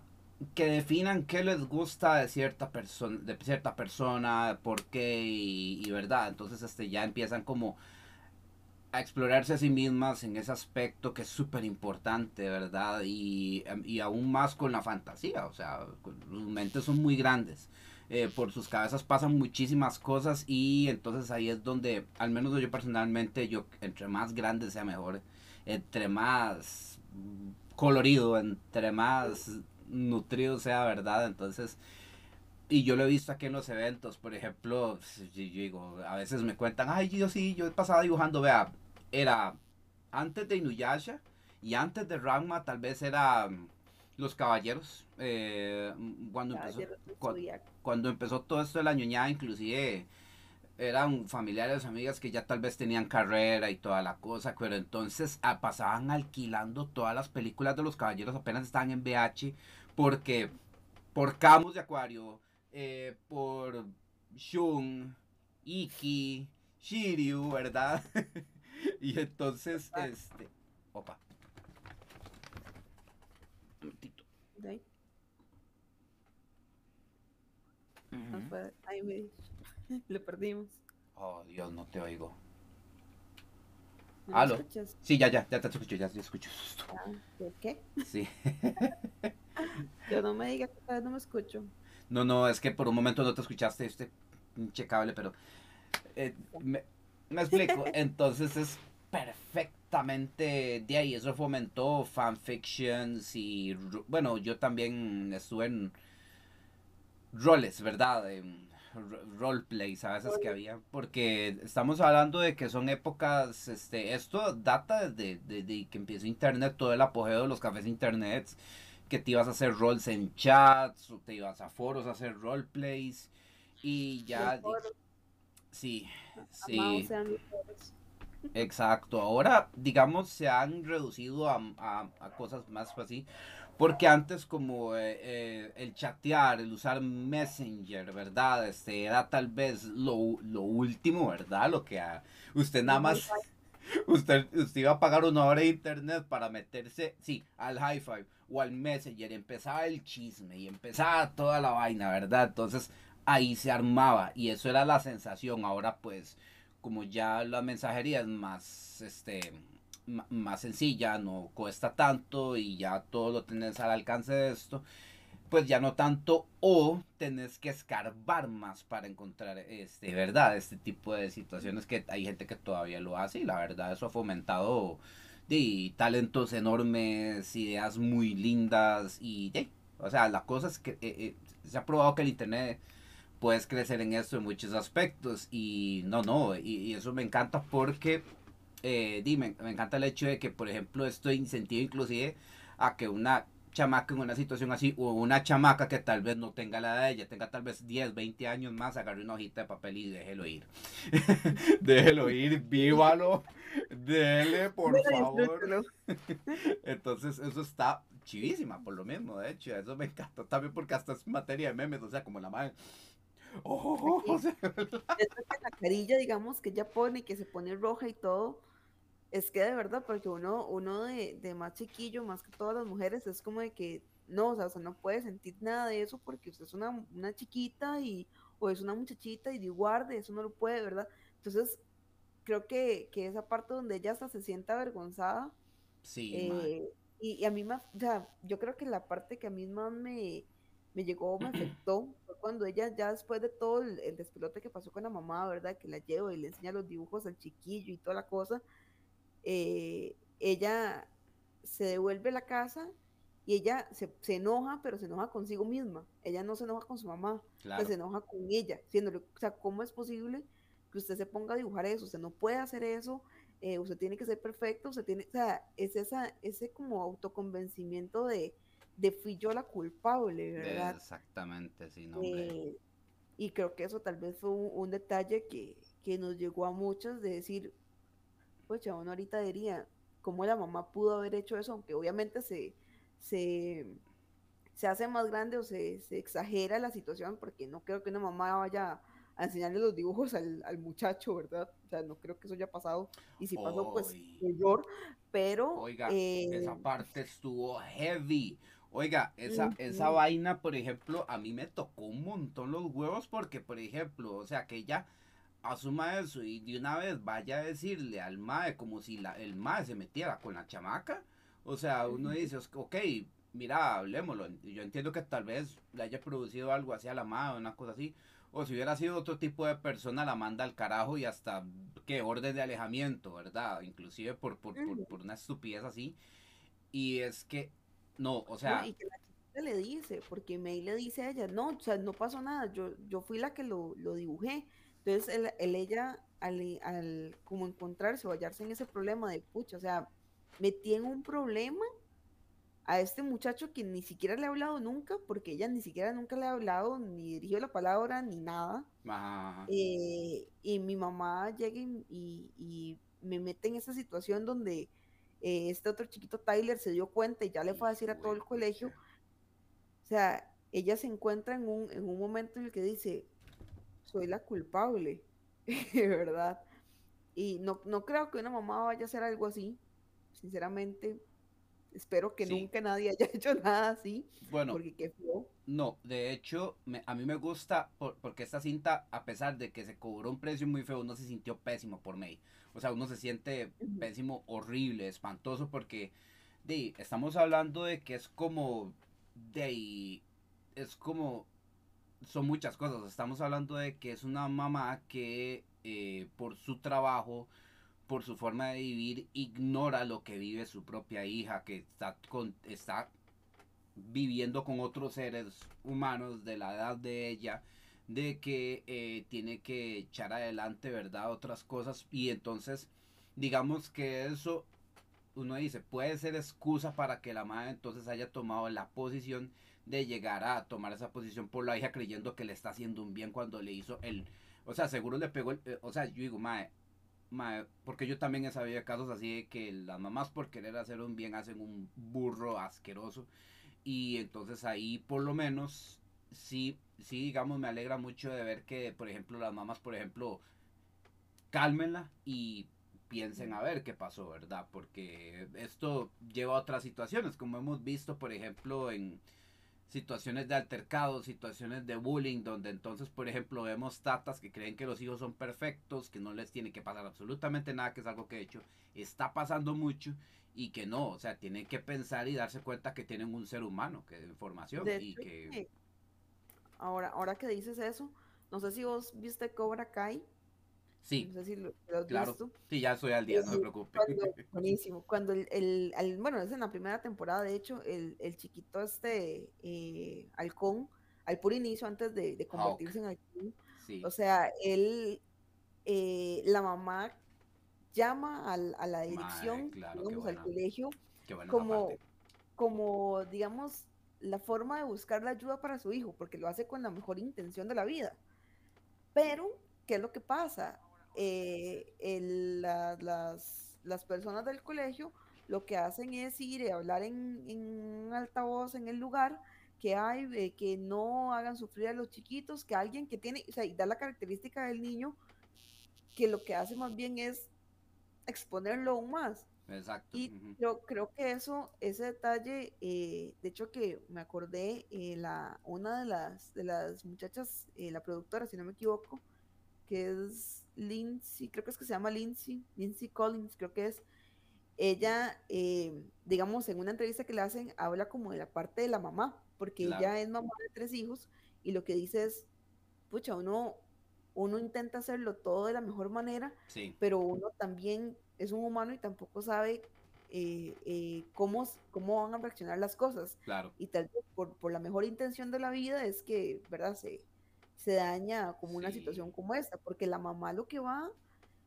que definan qué les gusta de cierta persona, de cierta persona, por qué y, verdad. Entonces este ya empiezan como a explorarse a sí mismas en ese aspecto que es súper importante, ¿verdad? Y, y, aún más con la fantasía, o sea, sus mentes son muy grandes. Eh, por sus cabezas pasan muchísimas cosas y entonces ahí es donde, al menos yo personalmente, yo entre más grande sea mejor, entre más colorido, entre más nutrido sea verdad. Entonces, y yo lo he visto aquí en los eventos, por ejemplo, yo, digo, a veces me cuentan, ay, yo sí, yo he pasado dibujando, vea, era antes de Inuyasha y antes de Ragma, tal vez era mm, Los Caballeros, eh, cuando, empezó, cuando, empezó todo esto de la ñoñada, inclusive eran familiares, amigas que ya tal vez tenían carrera y toda la cosa, pero entonces ah, pasaban alquilando todas las películas de los caballeros, apenas estaban en VH, porque por Camus de Acuario, eh, por Shun, Iki, Shiryu, ¿verdad? y entonces, este. Opa. Un momentito.
Ahí me... Lo perdimos.
Oh, Dios, no te oigo. ¿Aló? Sí, ya, ya, ya te escucho, ya te escucho.
Ah, ¿Qué?
Sí.
Yo no me diga que todavía no me escucho.
No, no, es que por un momento no te escuchaste este cable, pero eh, me, explico. Entonces es perfectamente de ahí. Eso fomentó fanfictions y bueno, yo también estuve en roles, ¿verdad? En roleplays a veces que había, porque estamos hablando de que son épocas, este, esto data desde, desde que empezó internet, todo el apogeo de los cafés internet que te ibas a hacer roles en chats, o te ibas a foros a hacer roleplays y ya... Sí, sí. Exacto. Ahora, digamos, se han reducido a, a, cosas más así. Porque antes como eh, eh, el chatear, el usar Messenger, ¿verdad? Este era tal vez lo, lo último, ¿verdad? Lo que usted nada más Usted, usted iba a pagar una hora de internet para meterse, sí, al hi-fi o al messenger. Empezaba el chisme y empezaba toda la vaina, ¿verdad? Entonces ahí se armaba y eso era la sensación. Ahora pues como ya la mensajería es más, este, más sencilla, no cuesta tanto y ya todo lo tenés al alcance de esto pues ya no tanto o tenés que escarbar más para encontrar este verdad este tipo de situaciones que hay gente que todavía lo hace y la verdad eso ha fomentado de talentos enormes ideas muy lindas y de, o sea la cosa que eh, eh, se ha probado que el internet puedes crecer en esto en muchos aspectos y no no y, eso me encanta porque eh, dime me encanta el hecho de que por ejemplo esto incentiva inclusive a que una chamaca en una situación así, o una chamaca que tal vez no tenga la edad de ella, tenga tal vez 10, 20 años más, agarre una hojita de papel y déjelo ir. déjelo ir, vívalo, déle, por favor. Entonces, eso está chivísima, por lo mismo, de hecho, eso me encanta también porque hasta es materia de memes, o sea, como la madre. Oh,
la carilla, digamos, que ella pone, que se pone roja y todo, es que de verdad, porque uno, uno de, de, más chiquillo, más que todas las mujeres, es como de que no, o sea, no puede sentir nada de eso porque usted es una, una chiquita y, o es una muchachita y de guarde, eso no lo puede, ¿verdad? Entonces, creo que, que esa parte donde ella hasta se sienta avergonzada.
Sí.
Eh, y, a mí más, o sea, yo creo que la parte que a mí más me, me llegó, me afectó, fue cuando ella, ya después de todo el, el, despelote que pasó con la mamá, ¿verdad? Que la lleva y le enseña los dibujos al chiquillo y toda la cosa, eh, ella se devuelve a la casa y ella se, se, enoja, pero se enoja consigo misma. Ella no se enoja con su mamá, claro. se enoja con ella, diciéndole, o sea, ¿cómo es posible que usted se ponga a dibujar eso? Usted no puede hacer eso, eh, usted tiene que ser perfecto, usted tiene, o sea, es esa, ese como autoconvencimiento de, de fui yo la culpable, ¿verdad?
Exactamente, sí, no,
eh, y creo que eso tal vez fue un, un, detalle que, que nos llegó a muchos de decir, pues ya uno ahorita diría, ¿cómo la mamá pudo haber hecho eso? Aunque obviamente se, se, se hace más grande o se, se, exagera la situación, porque no creo que una mamá vaya a enseñarle los dibujos al, al muchacho, ¿verdad? O sea, no creo que eso haya pasado. Y si pasó, pues, error. Pero.
Oiga, eh, esa parte estuvo heavy. Oiga, esa, esa vaina, por ejemplo, a mí me tocó un montón los huevos porque, por ejemplo, o sea, que ella asuma eso y de una vez vaya a decirle al mae como si la, el mae se metiera con la chamaca. O sea, uno dice, ok, mira, hablemoslo. Yo entiendo que tal vez le haya producido algo hacia la mae o una cosa así. O si hubiera sido otro tipo de persona, la manda al carajo y hasta, ¿qué? Orden de alejamiento, ¿verdad? Inclusive por, por, por, por una estupidez así. Y es que no, o sea.
No, y que la chica le dice, porque May le dice a ella, no, o sea, no pasó nada, yo, yo fui la que lo, lo dibujé. Entonces, el, el ella, al, al, como encontrarse o hallarse en ese problema de pucha, o sea, metí en un problema a este muchacho que ni siquiera le ha hablado nunca, porque ella ni siquiera nunca le ha hablado, ni dirigió la palabra, ni nada. Eh, y mi mamá llega y, y, y me mete en esa situación donde eh, este otro chiquito Tyler se dio cuenta y ya le fue a decir a todo el colegio. O sea, ella se encuentra en un, en un momento en el que dice, soy la culpable, ¿verdad? Y no, no creo que una mamá vaya a hacer algo así, sinceramente. Espero que sí. nunca nadie haya hecho nada así.
Bueno,
porque qué feo.
No, de hecho, me, a mí me gusta por, porque esta cinta, a pesar de que se cobró un precio muy feo, uno se sintió pésimo por May. O sea, uno se siente uh -huh. pésimo, horrible, espantoso, porque de, estamos hablando de que es como, de, es como, son muchas cosas. Estamos hablando de que es una mamá que eh, por su trabajo, por su forma de vivir, ignora lo que vive su propia hija, que está, con, está viviendo con otros seres humanos de la edad de ella, de que eh, tiene que echar adelante, ¿verdad? Otras cosas. Y entonces, digamos que eso, uno dice, puede ser excusa para que la madre entonces haya tomado la posición de llegar a tomar esa posición por la hija creyendo que le está haciendo un bien cuando le hizo el... O sea, seguro le pegó el... Eh, o sea, yo digo, madre, porque yo también he sabido casos así de que las mamás por querer hacer un bien hacen un burro asqueroso. Y entonces ahí por lo menos sí, sí, digamos, me alegra mucho de ver que, por ejemplo, las mamás, por ejemplo, cálmenla y piensen a ver qué pasó, ¿verdad? Porque esto lleva a otras situaciones, como hemos visto, por ejemplo, en situaciones de altercado, situaciones de bullying, donde entonces, por ejemplo, vemos tatas que creen que los hijos son perfectos, que no les tiene que pasar absolutamente nada, que es algo que de hecho está pasando mucho y que no, o sea, tienen que pensar y darse cuenta que tienen un ser humano, que es información
De
y que...
que ahora, ahora que dices eso, no sé si vos viste Cobra Kai,
Sí,
no sé si lo, lo has
claro.
visto.
Sí, ya estoy al día, no
Eh,
preocupe.
Cuando, buenísimo. Cuando el, el, el- bueno, es en la primera temporada, de hecho, el, el chiquito este eh, halcón, al puro inicio, antes de, de
Hawk,
convertirse en halcón,
sí,
o sea, él, eh, la mamá llama al- a la dirección,
claro, qué
digamos, al colegio, como, como, digamos, la forma de buscar la ayuda para su hijo, porque lo hace con la mejor intención de la vida. Pero, ¿qué es lo que pasa? Eh, el- la- las, las personas del colegio lo que hacen es ir y hablar en, en altavoz en el lugar que hay, eh, que no hagan sufrir a los chiquitos, que alguien que tiene, o sea, y da la característica del niño que lo que hace más bien es exponerlo aún más.
Exacto.
Y
ujú.
yo creo que eso, ese detalle, eh, de hecho que me acordé, eh, la, una de las, de las muchachas, eh, la productora, si no me equivoco, que es Lindsay, creo que es que se llama Lindsay, Lindsay Collins, creo que es, ella, eh, digamos, en una entrevista que le hacen, habla como de la parte de la mamá, porque
Claro.
ella es mamá de tres hijos y lo que dice es, pucha, uno, uno intenta hacerlo todo de la mejor manera, pero uno también es un humano y tampoco sabe eh, eh, cómo, cómo van a reaccionar las cosas.
Claro.
Y tal vez por, por la mejor intención de la vida es que, ¿verdad? Se, se daña como una situación como esta, porque la mamá lo que va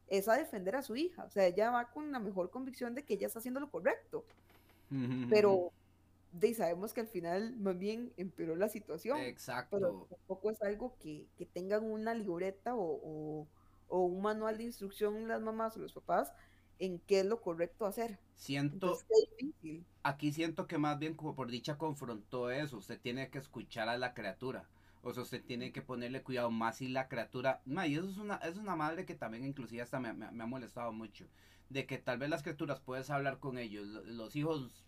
es a defender a su hija, o sea, ella va con la mejor convicción de que ella está haciendo lo correcto, pero de, sabemos que al final más bien empeoró la situación.
Exacto.
Pero tampoco es algo que, que tengan una libreta o, o, un manual de instrucción las mamás o los papás en qué es lo correcto hacer.
Siento, aquí siento que más bien como por dicha confrontó eso, usted tiene que escuchar a la criatura. O sea, usted tiene que ponerle cuidado más si la criatura... y eso es una, es una madre que también inclusive hasta me, me, ha molestado mucho. De que tal vez las criaturas puedes hablar con ellos. Los hijos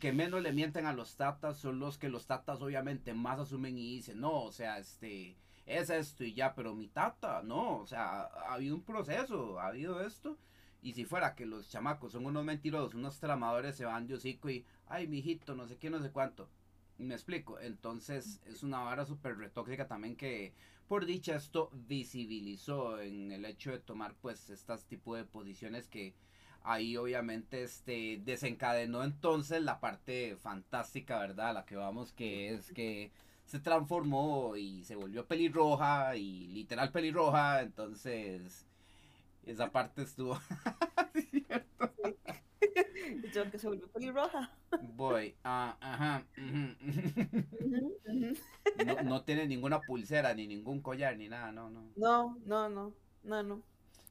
que menos le mienten a los tatas son los que los tatas obviamente más asumen y dicen, no, o sea, este, es esto y ya, pero mi tata, no, o sea, ha, habido un proceso, ha habido esto. Y si fuera que los chamacos son unos mentirosos, unos tramadores, se van de hocico y, ay, mijito, no sé qué, no sé cuánto. Me explico. Entonces es una vara súper retóxica también que por dicha esto visibilizó en el hecho de tomar pues estas tipo de posiciones que ahí obviamente este desencadenó entonces la parte fantástica, ¿verdad? La que vamos que es que se transformó y se volvió pelirroja y literal pelirroja, entonces esa parte estuvo
¿cierto? Yo que se volvió pelirroja.
Voy, ah, ajá. No, no, tiene ninguna pulsera, ni ningún collar, ni nada, no, no.
No, no, no, no, no.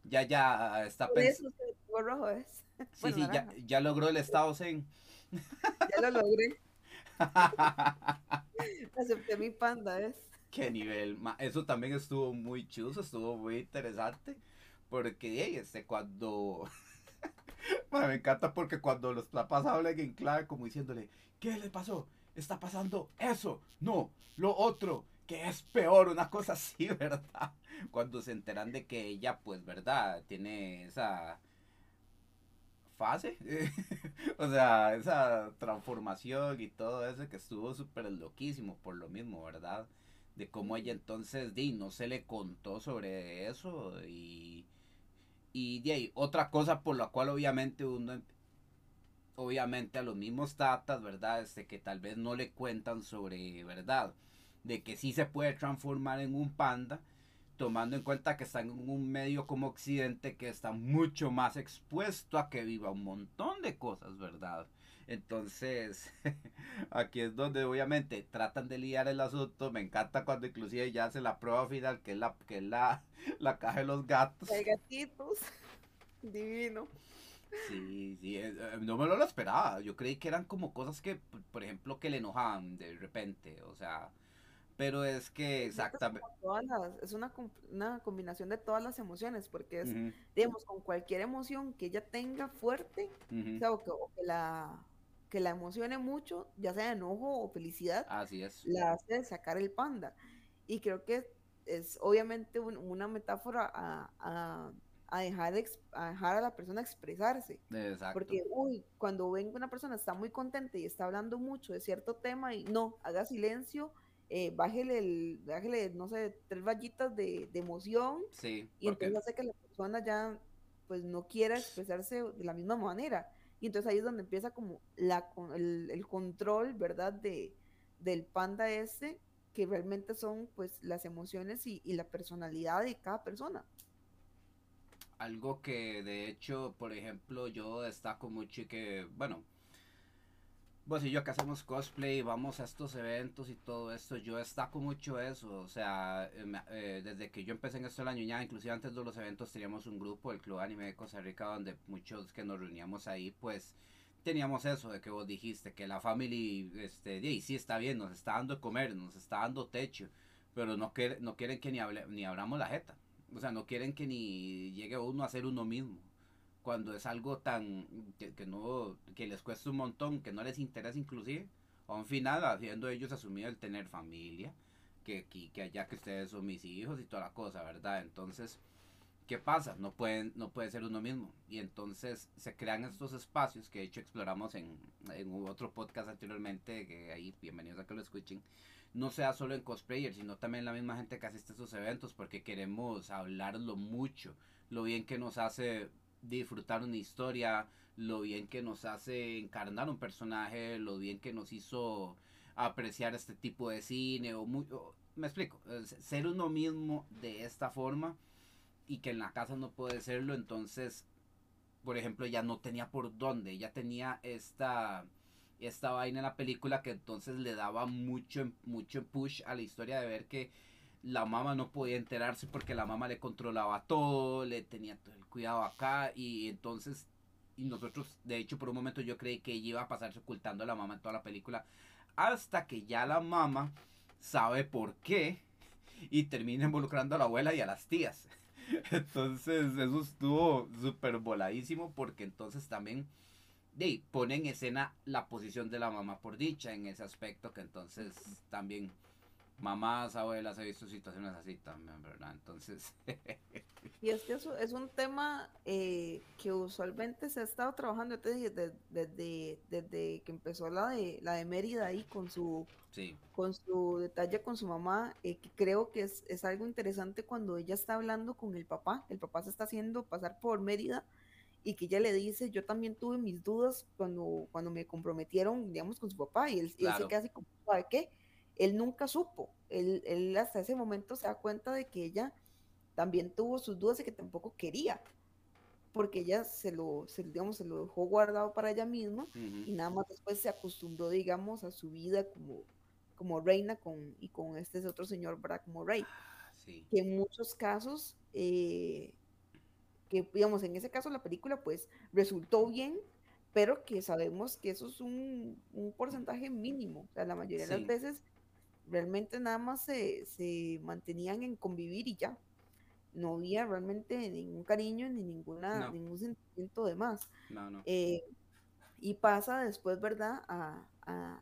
Ya, ya está
pensando. rojo es.
Sí, sí, ya, ya, logró el estado Zen.
Ya lo logré. Acepté mi panda, es.
Qué nivel. Eso también estuvo muy chuso, estuvo muy interesante. Porque, este, cuando me encanta porque cuando los papás hablan en clave como diciéndole, ¿qué le pasó? Está pasando eso, no, lo otro, que es peor, una cosa así, ¿verdad? Cuando se enteran de que ella, pues, ¿verdad? Tiene esa fase, o sea, esa transformación y todo eso que estuvo súper loquísimo por lo mismo, ¿verdad? De cómo ella entonces, di, no se le contó sobre eso y y de ahí, otra cosa por la cual obviamente uno, obviamente a los mismos tatas, ¿verdad? Este, que tal vez no le cuentan sobre, ¿verdad? De que sí se puede transformar en un panda, tomando en cuenta que están en un medio como Occidente que está mucho más expuesto a que viva un montón de cosas, ¿verdad? Entonces, aquí es donde obviamente tratan de liar el asunto. Me encanta cuando inclusive ya hace la prueba final, que es la, que es la, la caja de los gatos.
Hay gatitos. Divino.
Sí, sí, eh, eh, no me lo esperaba. Yo creí que eran como cosas que, por ejemplo, que le enojaban de repente. O sea, pero es que exactamente.
Es una, una combinación de todas las emociones, porque es, digamos, con cualquier emoción que ella tenga fuerte, o, que, o, que, la, que la emocione mucho, ya sea enojo o felicidad,
Así es.
la hace sacar el panda. Y creo que es obviamente una metáfora a, a, dejar, a dejar a la persona expresarse.
Exacto.
Porque, uy, cuando ven que una persona está muy contenta y está hablando mucho de cierto tema y no, haga silencio, eh, bájele, el, bájele, no sé, tres rayitas de, de emoción.
Sí.
Y entonces hace que la persona ya, pues, no quiera expresarse de la misma manera. Y entonces ahí es donde empieza como el control, ¿verdad? De, del panda este, que realmente son pues las emociones y, y, la personalidad de cada persona.
Algo que de hecho, por ejemplo, yo destaco mucho y que, bueno, vos y yo que hacemos cosplay, vamos a estos eventos y todo esto, yo destaco mucho eso, o sea, eh, eh, desde que yo empecé en esto el año ya, inclusive antes de los eventos teníamos un grupo, el Club Anime de Costa Rica, donde muchos que nos reuníamos ahí, pues teníamos eso de que vos dijiste, que la family, este, y sí está bien, nos está dando de comer, nos está dando techo, pero no, quiere, no quieren que ni, hable, ni abramos la jeta, o sea, no quieren que ni llegue uno a ser uno mismo cuando es algo tan que, no que les cuesta un montón, que no les interesa inclusive, a un final haciendo ellos asumir el tener familia, que, que, que allá que ustedes son mis hijos y toda la cosa, ¿verdad? Entonces, ¿qué pasa? No pueden no puede ser uno mismo y entonces se crean estos espacios que de hecho exploramos en, en otro podcast anteriormente, que ahí bienvenidos a que lo escuchen, no sea solo en cosplayers, sino también la misma gente que asiste a esos eventos, porque queremos hablarlo mucho, lo bien que nos hace disfrutar una historia, lo bien que nos hace encarnar un personaje, lo bien que nos hizo apreciar este tipo de cine, o, muy, me explico, ser uno mismo de esta forma y que en la casa no puede serlo, entonces, por ejemplo, ya no tenía por dónde, ya tenía esta esta vaina en la película que entonces le daba mucho mucho push a la historia de ver que la mamá no podía enterarse porque la mamá le controlaba todo, le tenía todo el cuidado acá y entonces y nosotros de hecho por un momento yo creí que ella iba a pasarse ocultando a la mamá en toda la película hasta que ya la mamá sabe por qué y termina involucrando a la abuela y a las tías. Entonces, eso estuvo súper voladísimo porque entonces también de, pone en escena la posición de la mamá por dicha en ese aspecto que entonces también mamás, abuelas, he visto situaciones así también, ¿verdad? Entonces...
y es que eso es un tema eh, que usualmente se ha estado trabajando desde, desde, desde, que empezó la de, la de Mérida ahí con su, con su detalle con su mamá, eh, que creo que es, es algo interesante cuando ella está hablando con el papá, el papá se está haciendo pasar por Mérida y que ella le dice, yo también tuve mis dudas cuando, cuando me comprometieron, digamos, con su papá, y él, y él se queda así como, ¿sabe qué? Él nunca supo, él, él, hasta ese momento se da cuenta de que ella también tuvo sus dudas y que tampoco quería, porque ella se lo, se, digamos, se lo dejó guardado para ella misma y nada más después se acostumbró, digamos, a su vida como, como reina con, y con este otro señor, ¿verdad? Como rey. Ah, que en muchos casos, eh, que digamos, en ese caso la película pues resultó bien, pero que sabemos que eso es un, un porcentaje mínimo. O sea, la mayoría de las veces realmente nada más se, se, mantenían en convivir y ya. No había realmente ningún cariño ni ninguna, ningún sentimiento de más. Eh, y pasa después, ¿verdad? A,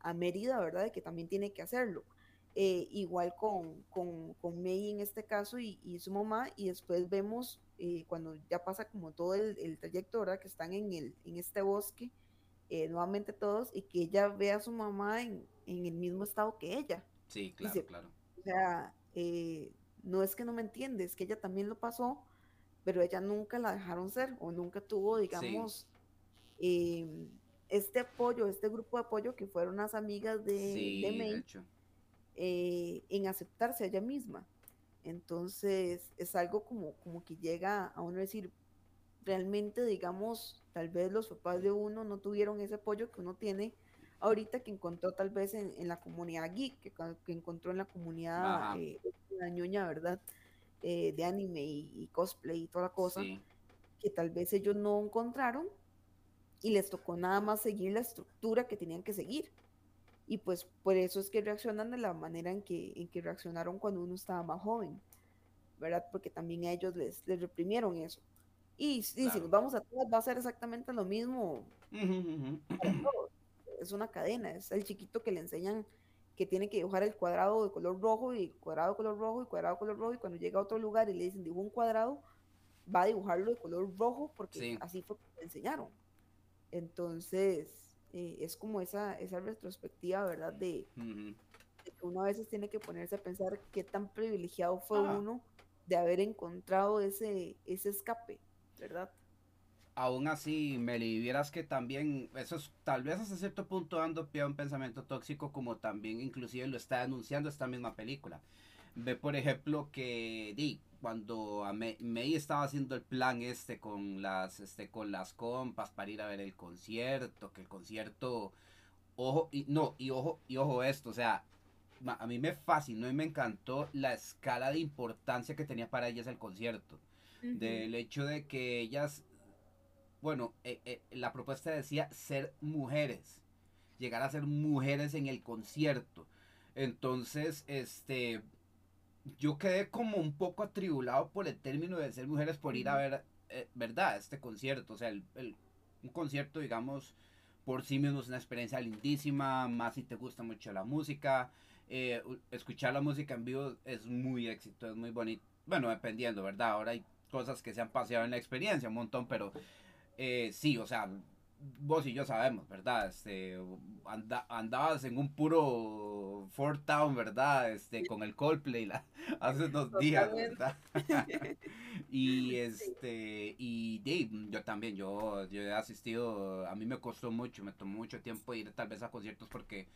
a, Mérida, ¿verdad? De que también tiene que hacerlo. Eh, igual con, con, con, May en este caso y, y su mamá, y después vemos eh, cuando ya pasa como todo el, el, trayecto, ¿verdad? Que están en, el, en este bosque, nuevamente todos, y que ella ve a su mamá en, en el mismo estado que ella.
Sí, claro, claro.
O sea, eh, no es que no me entiendes, es que ella también lo pasó, pero ella nunca la dejaron ser o nunca tuvo, digamos, em, este apoyo, este grupo de apoyo que fueron las amigas de, de May, eh, en aceptarse a ella misma. Entonces es algo como, como que llega a uno decir, realmente, digamos, tal vez los papás de uno no tuvieron ese apoyo que uno tiene ahorita que encontró tal vez en, la comunidad geek, que, encontró en la comunidad eh, la ñoña, ¿verdad? Eh, de anime y, cosplay y toda la cosa, que tal vez ellos no encontraron y les tocó nada más seguir la estructura que tenían que seguir. Y pues por eso es que reaccionan de la manera en que, en que reaccionaron cuando uno estaba más joven, ¿verdad? Porque también a ellos les, les reprimieron eso. Y, si nos vamos a todas, va a ser exactamente lo mismo es una cadena, es el chiquito que le enseñan que tiene que dibujar el cuadrado de color rojo y cuadrado de color rojo y cuadrado de color rojo y cuando llega a otro lugar y le dicen dibuja un cuadrado, va a dibujarlo de color rojo porque así fue que le enseñaron. Entonces, eh, es como esa, esa retrospectiva, ¿verdad? De, que uno a veces tiene que ponerse a pensar qué tan privilegiado fue uno de haber encontrado ese, ese escape, ¿verdad?
Aún así, Meli, vieras que también, eso es tal vez hasta cierto punto dando pie a un pensamiento tóxico, como también inclusive lo está anunciando esta misma película. Ve, por ejemplo, que di, cuando May, estaba haciendo el plan este con las, este, con las compas para ir a ver el concierto, que el concierto, ojo, y no, y ojo, y ojo esto, o sea, a mí me fascinó y me encantó la escala de importancia que tenía para ellas el concierto. Del hecho de que ellas bueno, eh, eh, la propuesta decía ser mujeres, llegar a ser mujeres en el concierto. Entonces, este, yo quedé como un poco atribulado por el término de ser mujeres por ir a ver, eh, ¿verdad? Este concierto, o sea, el, un concierto, digamos, por sí mismo es una experiencia lindísima, más si te gusta mucho la música. escuchar la música en vivo es muy éxito, es muy bonito. Bueno, dependiendo, ¿verdad? Ahora hay cosas que se han paseado en la experiencia un montón, pero eh, sí, o sea, vos y yo sabemos, ¿verdad? Este, andabas en un puro Fort Town, ¿verdad? Este, con el Coldplay la, hace unos días, ¿verdad? y este, y Dave, yo también, yo, yo he asistido, a mí me costó mucho, me tomó mucho tiempo ir tal vez a conciertos porque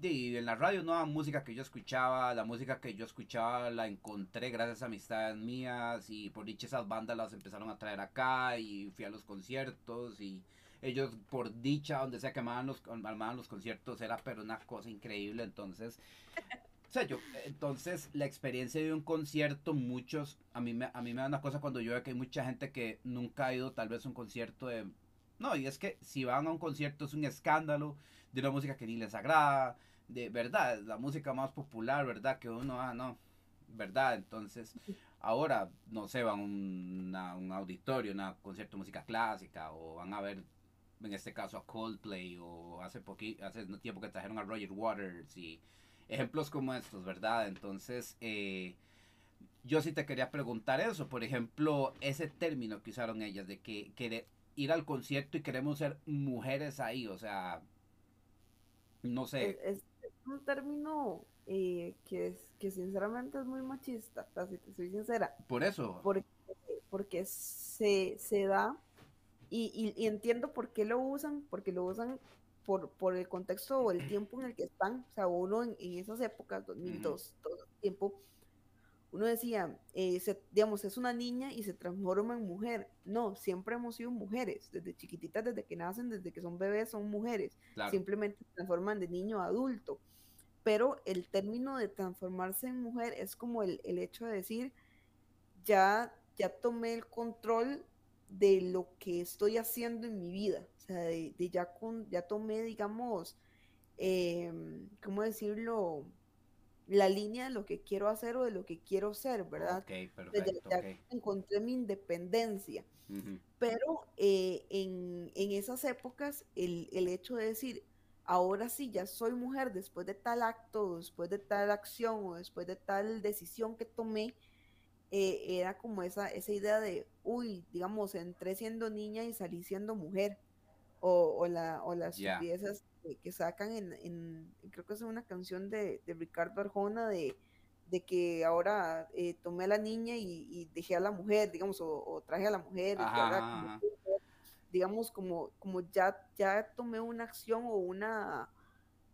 y en la radio nueva música que yo escuchaba, la música que yo escuchaba la encontré gracias a amistades mías y por dicha esas bandas las empezaron a traer acá y fui a los conciertos y ellos por dicha donde sea que armaban los, armaban los conciertos era pero una cosa increíble entonces o yo, entonces la experiencia de un concierto, muchos, a mí, me, a mí me da una cosa cuando yo veo que hay mucha gente que nunca ha ido tal vez a un concierto de... No, y es que si van a un concierto es un escándalo, de una música que ni les agrada, de verdad, la música más popular, ¿verdad? Que uno, ah, no, ¿verdad? Entonces, ahora, no sé, van a un auditorio, un concierto de música clásica, o van a ver, en este caso, a Coldplay, o hace, poquito, hace tiempo que trajeron a Roger Waters, y ejemplos como estos, ¿verdad? Entonces, eh, yo sí te quería preguntar eso, por ejemplo, ese término que usaron ellas, de que, que ir al concierto y queremos ser mujeres ahí, o sea, no sé.
Es, un término eh, que, es, que sinceramente es muy machista, si te soy sincera.
Por eso.
Porque, porque se, se da, y, y, entiendo por qué lo usan, porque lo usan por, por el contexto o el tiempo en el que están. O sea, uno en, esas épocas, 2002, todo el tiempo, uno decía, eh, digamos, es una niña y se transforma en mujer. No, siempre hemos sido mujeres, desde chiquititas, desde que nacen, desde que son bebés, son mujeres. Simplemente se transforman de niño a adulto. Pero el término de transformarse en mujer es como el, hecho de decir, ya, ya tomé el control de lo que estoy haciendo en mi vida. O sea, de, ya, con, ya tomé, digamos, eh, ¿cómo decirlo? La línea de lo que quiero hacer o de lo que quiero ser, ¿verdad?
Ok, perfecto.
Ya, encontré mi independencia. Pero eh, en, esas épocas, el, hecho de decir, ahora sí, ya soy mujer después de tal acto, después de tal acción o después de tal decisión que tomé, eh, era como esa, esa idea de, uy, digamos, entré siendo niña y salí siendo mujer. O, o, la, o las piezas que, sacan en, creo que es una canción de, Ricardo Arjona de, de que ahora eh, tomé a la niña y, dejé a la mujer, digamos, o, traje a la mujer, digamos, como, como ya, ya tomé una acción o una,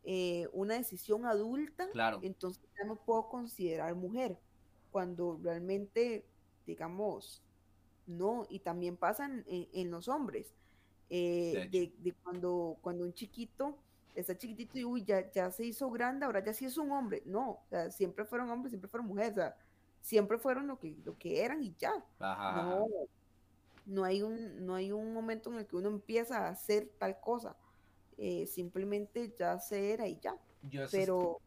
eh, una decisión adulta,
claro.
entonces ya no puedo considerar mujer, cuando realmente, digamos, no, y también pasan en los hombres. Eh, de, cuando, cuando un chiquito está chiquitito y uy, ya, ya se hizo grande, ahora ya sí es un hombre. No, o sea, siempre fueron hombres, siempre fueron mujeres, o sea, siempre fueron lo que, lo que eran y ya. No, no, hay un, no hay un momento en el que uno empieza a hacer tal cosa. Eh, simplemente ya se era y ya. pero,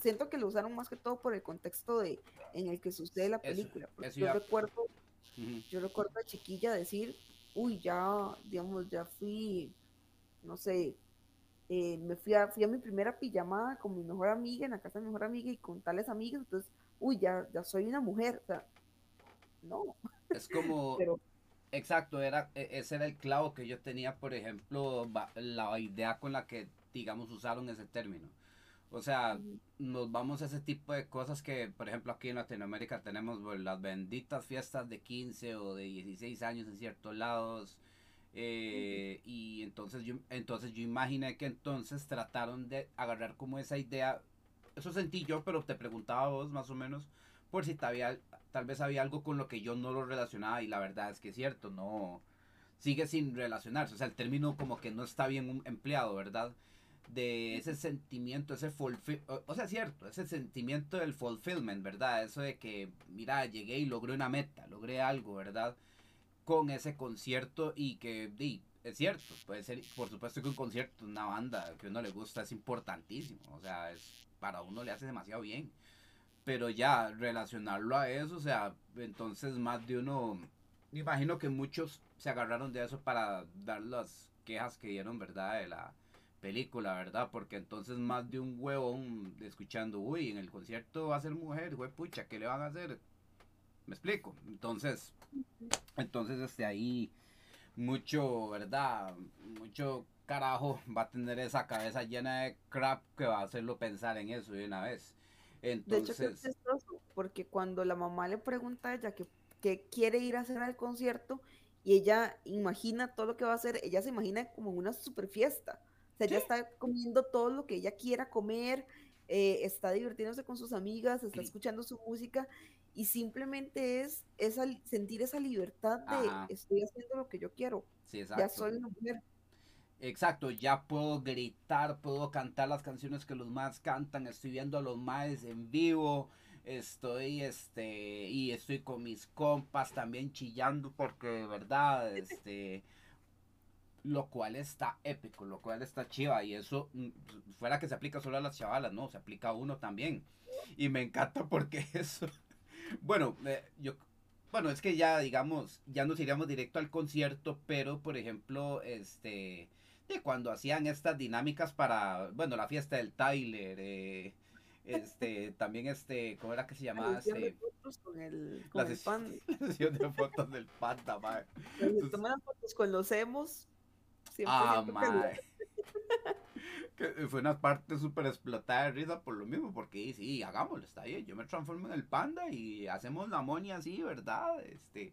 siento que lo usaron más que todo por el contexto de en el que sucede la película. yo recuerdo, yo recuerdo a chiquilla decir, uy, ya, digamos, ya fui, no sé, eh, me fui a, fui a mi primera pijamada con mi mejor amiga, en la casa de mi mejor amiga y con tales amigas, entonces, uy, ya, ya soy una mujer, o sea, no.
Es como, exacto, era, e, ese era el clavo que yo tenía, por ejemplo, la idea con la que, digamos, usaron ese término. O sea, nos vamos a ese tipo de cosas que, por ejemplo, aquí en Latinoamérica tenemos pues, las benditas fiestas de 15 o de 16 años en ciertos lados. Eh, y entonces yo, entonces yo imaginé que entonces trataron de agarrar como esa idea. Eso sentí yo, pero te preguntaba vos más o menos por si tal, tal vez había algo con lo que yo no lo relacionaba y la verdad es que es cierto, no sigue sin relacionarse. O sea, el término como que no está bien empleado, ¿verdad? De ese sentimiento, ese fulfill, o, sea, cierto, ese sentimiento del fulfillment, ¿verdad? Eso de que, mira, llegué y logré una meta, logré algo, ¿verdad? Con ese concierto y que, di, es cierto, puede ser, por supuesto que un concierto, una banda que uno le gusta es importantísimo, o sea, es, para uno le hace demasiado bien, pero ya relacionarlo a eso, o sea, entonces más de uno, me imagino que muchos se agarraron de eso para dar las quejas que dieron, ¿verdad? De la película, ¿verdad? Porque entonces más de un huevón escuchando, uy, en el concierto va a ser mujer, güey, pucha, ¿qué le van a hacer? Me explico. Entonces, entonces, este ahí, mucho, ¿verdad? Mucho carajo va a tener esa cabeza llena de crap que va a hacerlo pensar en eso de una vez. Entonces... De hecho,
es porque cuando la mamá le pregunta a ella que, que quiere ir a hacer al concierto y ella imagina todo lo que va a hacer, ella se imagina como una super fiesta. O sea, ella está comiendo todo lo que ella quiera comer, eh, está divirtiéndose con sus amigas, está escuchando su música y simplemente es, sentir esa libertad de estoy haciendo lo que yo quiero. Ya soy una mujer.
Exacto, ya puedo gritar, puedo cantar las canciones que los más cantan, estoy viendo a los más en vivo, estoy este y estoy con mis compas también chillando porque de verdad este lo cual está épico, lo cual está chiva y eso mm, fuera que se aplica solo a las chavalas, no, se aplica a uno también. Y me encanta porque eso bueno, eh, yo bueno, es que ya digamos, ya nos iríamos directo al concierto, pero por ejemplo, este de cuando hacían estas dinámicas para, bueno, la fiesta del Tyler, eh, este, también este, ¿cómo era que se llamaba? Este,
fotos con el, con el panda.
La sesión de fotos del panda, madre.
toman fotos con los emos
Ah, que fue una parte súper explotada de risa por lo mismo, porque sí, hagámoslo, está bien, yo me transformo en el panda y hacemos la monia así, ¿verdad? Este...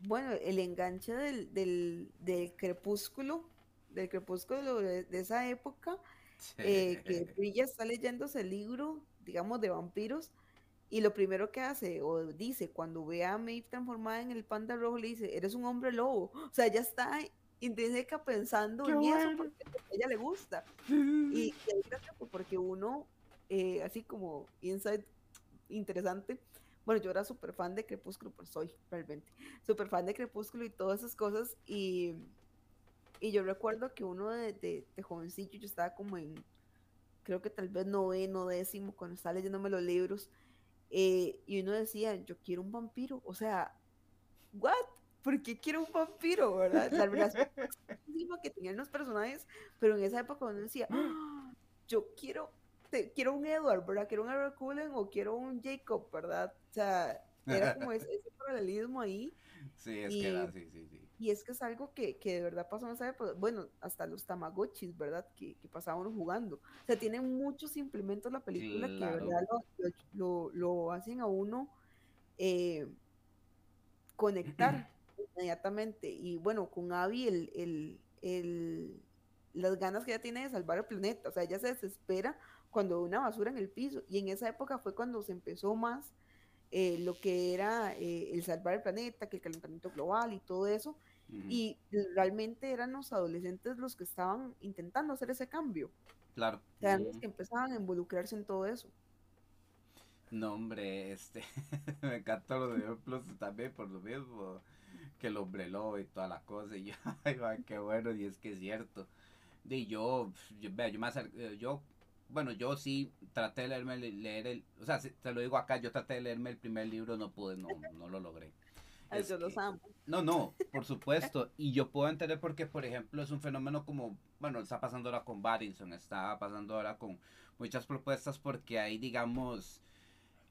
Bueno, el enganche del, del, del crepúsculo, del crepúsculo de, esa época, eh, que Brilla está leyéndose el libro, digamos, de vampiros, y lo primero que hace o dice cuando ve a Maeve transformada en el panda rojo, le dice, eres un hombre lobo. O sea, ya está intrínseca pensando en eso porque a ella le gusta. Y, y porque uno, eh, así como insight interesante, bueno, yo era súper fan de Crepúsculo, pues soy realmente súper fan de Crepúsculo y todas esas cosas. Y, y yo recuerdo que uno de, de, jovencillo, yo estaba como en, creo que tal vez noveno, décimo, cuando estaba leyéndome los libros. Eh, y uno decía, yo quiero un vampiro. O sea, ¿what? Porque quiero un vampiro, verdad? La relación que tenían los personajes, pero en esa época uno decía, ah, yo quiero, quiero un Edward, ¿verdad? Quiero un Edward Cullen o quiero un Jacob, ¿verdad? O sea, era como ese, paralelismo ahí.
Sí, es que era, sí, sí, sí.
Y es que es algo que, que de verdad pasó en esa época. Bueno, hasta los Tamagotchis, ¿verdad? Que, que pasaban jugando. O sea, tiene muchos implementos la película que de verdad lo, lo, lo hacen a uno eh, conectar inmediatamente. Y bueno, con Abby, el, el, las ganas que ella tiene de salvar el planeta, o sea, ella se desespera cuando ve una basura en el piso. Y en esa época fue cuando se empezó más eh, lo que era eh, el salvar el planeta, que el calentamiento global y todo eso. Y realmente eran los adolescentes los que estaban intentando hacer ese cambio.
Claro.
eran los que empezaban a involucrarse en todo eso.
No, hombre, este, me encantó lo de Plus también por lo mismo que el hombre lobo y todas las cosas. Y yo, ay, qué bueno, y es que es cierto. Y yo, yo, yo, me eh, yo, bueno, yo sí traté de leerme, leer el, o sea, te lo digo acá, yo traté de leerme el primer libro, no pude, no, no lo logré.
yo los amo.
No, no, por supuesto. Y yo puedo entender porque, por ejemplo, es un fenómeno como, bueno, está pasando ahora con Barinson, está pasando ahora con muchas propuestas porque hay, digamos,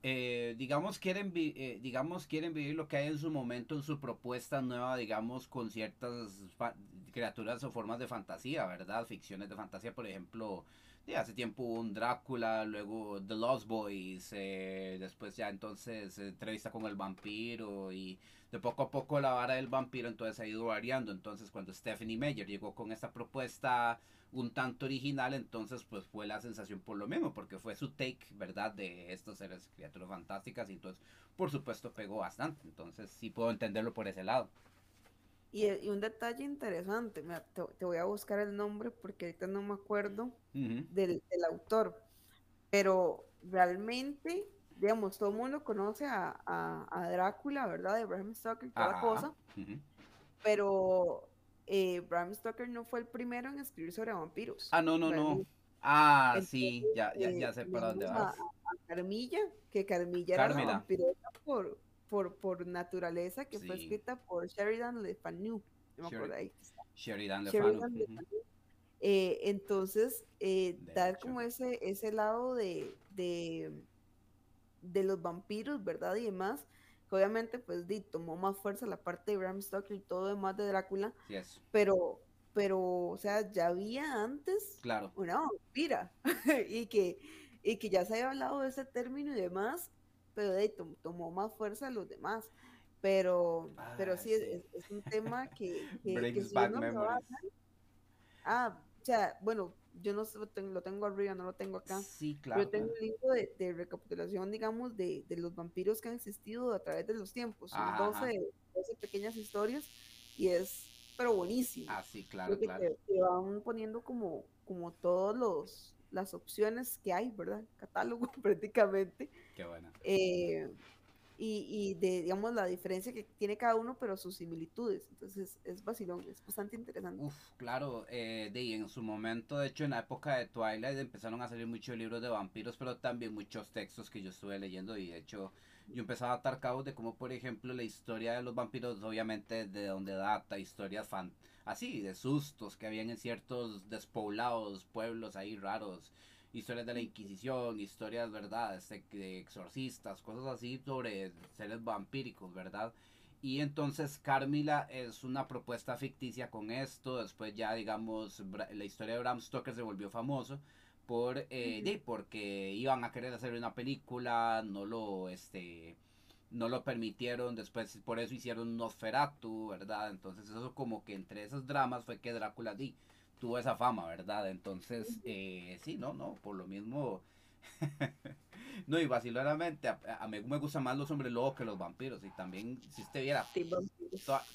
eh, digamos, quieren eh, digamos, quieren vivir lo que hay en su momento, en su propuesta nueva, digamos, con ciertas criaturas o formas de fantasía, ¿verdad? Ficciones de fantasía, por ejemplo, de hace tiempo un Drácula, luego The Lost Boys, eh, después ya entonces entrevista con el vampiro y de poco a poco la vara del vampiro entonces ha ido variando. Entonces cuando Stephanie Meyer llegó con esta propuesta un tanto original, entonces pues fue la sensación por lo mismo, porque fue su take, ¿verdad? De estos seres, criaturas fantásticas y entonces por supuesto pegó bastante. Entonces sí puedo entenderlo por ese lado.
Y, un detalle interesante, te, voy a buscar el nombre porque ahorita no me acuerdo del, autor, pero realmente, digamos, todo el mundo conoce a, Drácula, ¿verdad? De Bram Stoker y toda la cosa, pero eh, Bram Stoker no fue el primero en escribir sobre vampiros.
Ah, no, no, no. Ah, sí, ya, ya, ya sé por dónde vas. A,
Carmilla, que Carmilla era una vampiresa por por, por naturaleza, que fue escrita por Sheridan Le Fanu. No me acuerdo ahí.
Sheridan Le Fanu.
Eh, entonces, eh, dar como ese, ese lado de, de, de los vampiros, ¿verdad? Y demás, obviamente pues di, tomó más fuerza la parte de Bram Stoker y todo demás de Drácula, pero, pero, o sea, ya había antes
claro.
una vampira y, que, y que ya se había hablado de ese término y demás, pero de, tomó más fuerza los demás. Pero, pero sí, Es, un tema que... que, ah, o sea, bueno, yo no lo tengo, arriba, no lo tengo acá.
Sí, claro.
Yo tengo un libro de, recapitulación, digamos, de, los vampiros que han existido a través de los tiempos. Son 12, 12, pequeñas historias y es, pero buenísimo.
Ah, sí, claro, claro.
Te, van poniendo como, como todos los las opciones que hay, ¿verdad? Catálogo prácticamente.
Qué buena.
Eh, y, de, digamos, la diferencia que tiene cada uno, pero sus similitudes. Entonces es vacilón, es bastante interesante.
Uf, claro, eh, de, en su momento, de hecho, en la época de Twilight empezaron a salir muchos libros de vampiros, pero también muchos textos que yo estuve leyendo y de hecho yo empezaba a atar cabos de cómo, por ejemplo, la historia de los vampiros, obviamente, de donde data, historias fan así, de sustos que habían en ciertos despoblados, pueblos ahí raros historias de la Inquisición, historias, ¿verdad? Este, de exorcistas, cosas así sobre seres vampíricos, ¿verdad? Y entonces Carmila es una propuesta ficticia con esto. Después ya, digamos, la historia de Bram Stoker se volvió famoso por eh, porque iban a querer hacer una película, no lo este no lo permitieron, después por eso hicieron Nosferatu, ¿verdad? Entonces eso como que entre esos dramas fue que Drácula di tuvo esa fama, ¿verdad? Entonces, eh, sí, no, no, por lo mismo. no, y vaciladamente, a, mí me gustan más los hombres lobos que los vampiros. Y también, si usted viera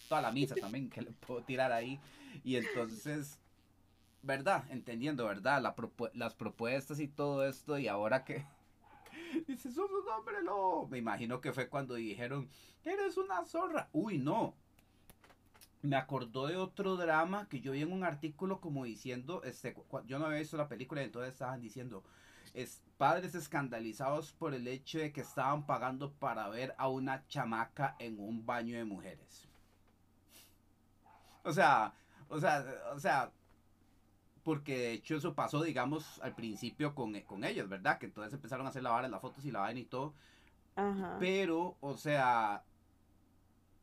toda, la misa también que le puedo tirar ahí. Y entonces, ¿verdad? Entendiendo, ¿verdad? las propuestas y todo esto. Y ahora que. Dice, sos un hombre lobo. Me imagino que fue cuando dijeron, eres una zorra. Uy, no me acordó de otro drama que yo vi en un artículo como diciendo, este, yo no había visto la película y entonces estaban diciendo, es, padres escandalizados por el hecho de que estaban pagando para ver a una chamaca en un baño de mujeres. O sea, o sea, o sea, porque de hecho eso pasó, digamos, al principio con, con ellos, ¿verdad? Que entonces empezaron a hacer la vara, las fotos y la vaina y todo. Pero, o sea,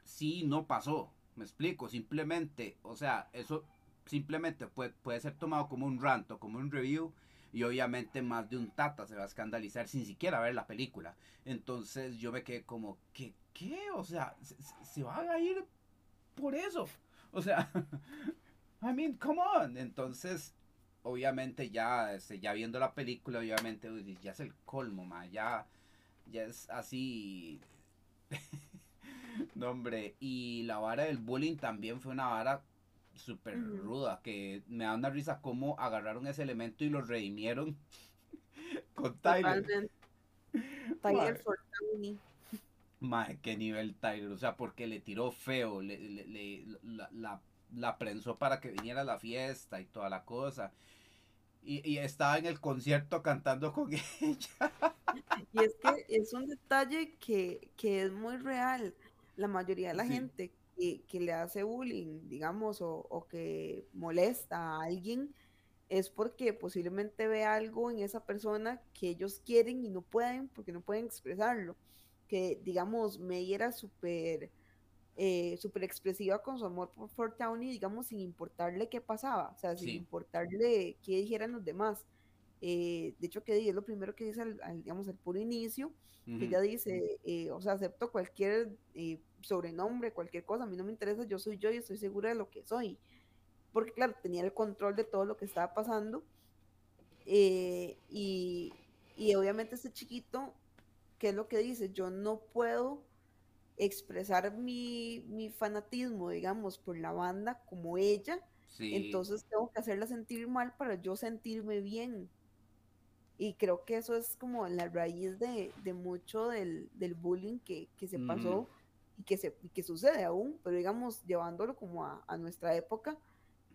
sí, no pasó. Me explico, simplemente, o sea, eso simplemente puede, puede ser tomado como un rant o como un review y obviamente más de un tata se va a escandalizar sin siquiera ver la película. Entonces yo me quedé como, ¿qué? ¿Qué? O sea, se, va a ir por eso. O sea, I mean, come on. Entonces, obviamente ya, este, ya viendo la película, obviamente ya es el colmo, ma, ya, ya es así. No, hombre, y la vara del bullying también fue una vara súper ruda, que me da una risa cómo agarraron ese elemento y lo redimieron con Tyler. Tyler Fortuni. Madre, qué nivel Tyler, o sea, porque le tiró feo, le, le, la, la, la prensó para que viniera a la fiesta y toda la cosa. Y, y, estaba en el concierto cantando con ella.
Y es que es un detalle que, que es muy real la mayoría de la gente que, le hace bullying, digamos, o, que molesta a alguien, es porque posiblemente ve algo en esa persona que ellos quieren y no pueden porque no pueden expresarlo. Que, digamos, May era súper eh, súper expresiva con su amor por Fort y digamos, sin importarle qué pasaba, o sea, sin importarle qué dijeran los demás. Eh, de hecho, que es lo primero que dice, al, digamos, al puro inicio, que ella dice, eh, o sea, acepto cualquier eh, sobrenombre, cualquier cosa, a mí no me interesa, yo soy yo y estoy segura de lo que soy. Porque, claro, tenía el control de todo lo que estaba pasando. y, y obviamente este chiquito, ¿qué es lo que dice? Yo no puedo expresar mi, mi fanatismo, digamos, por la banda como ella. Entonces tengo que hacerla sentir mal para yo sentirme bien. Y creo que eso es como la raíz de, mucho del, bullying que, se pasó y que, se, que sucede aún, pero digamos, llevándolo como a, nuestra época,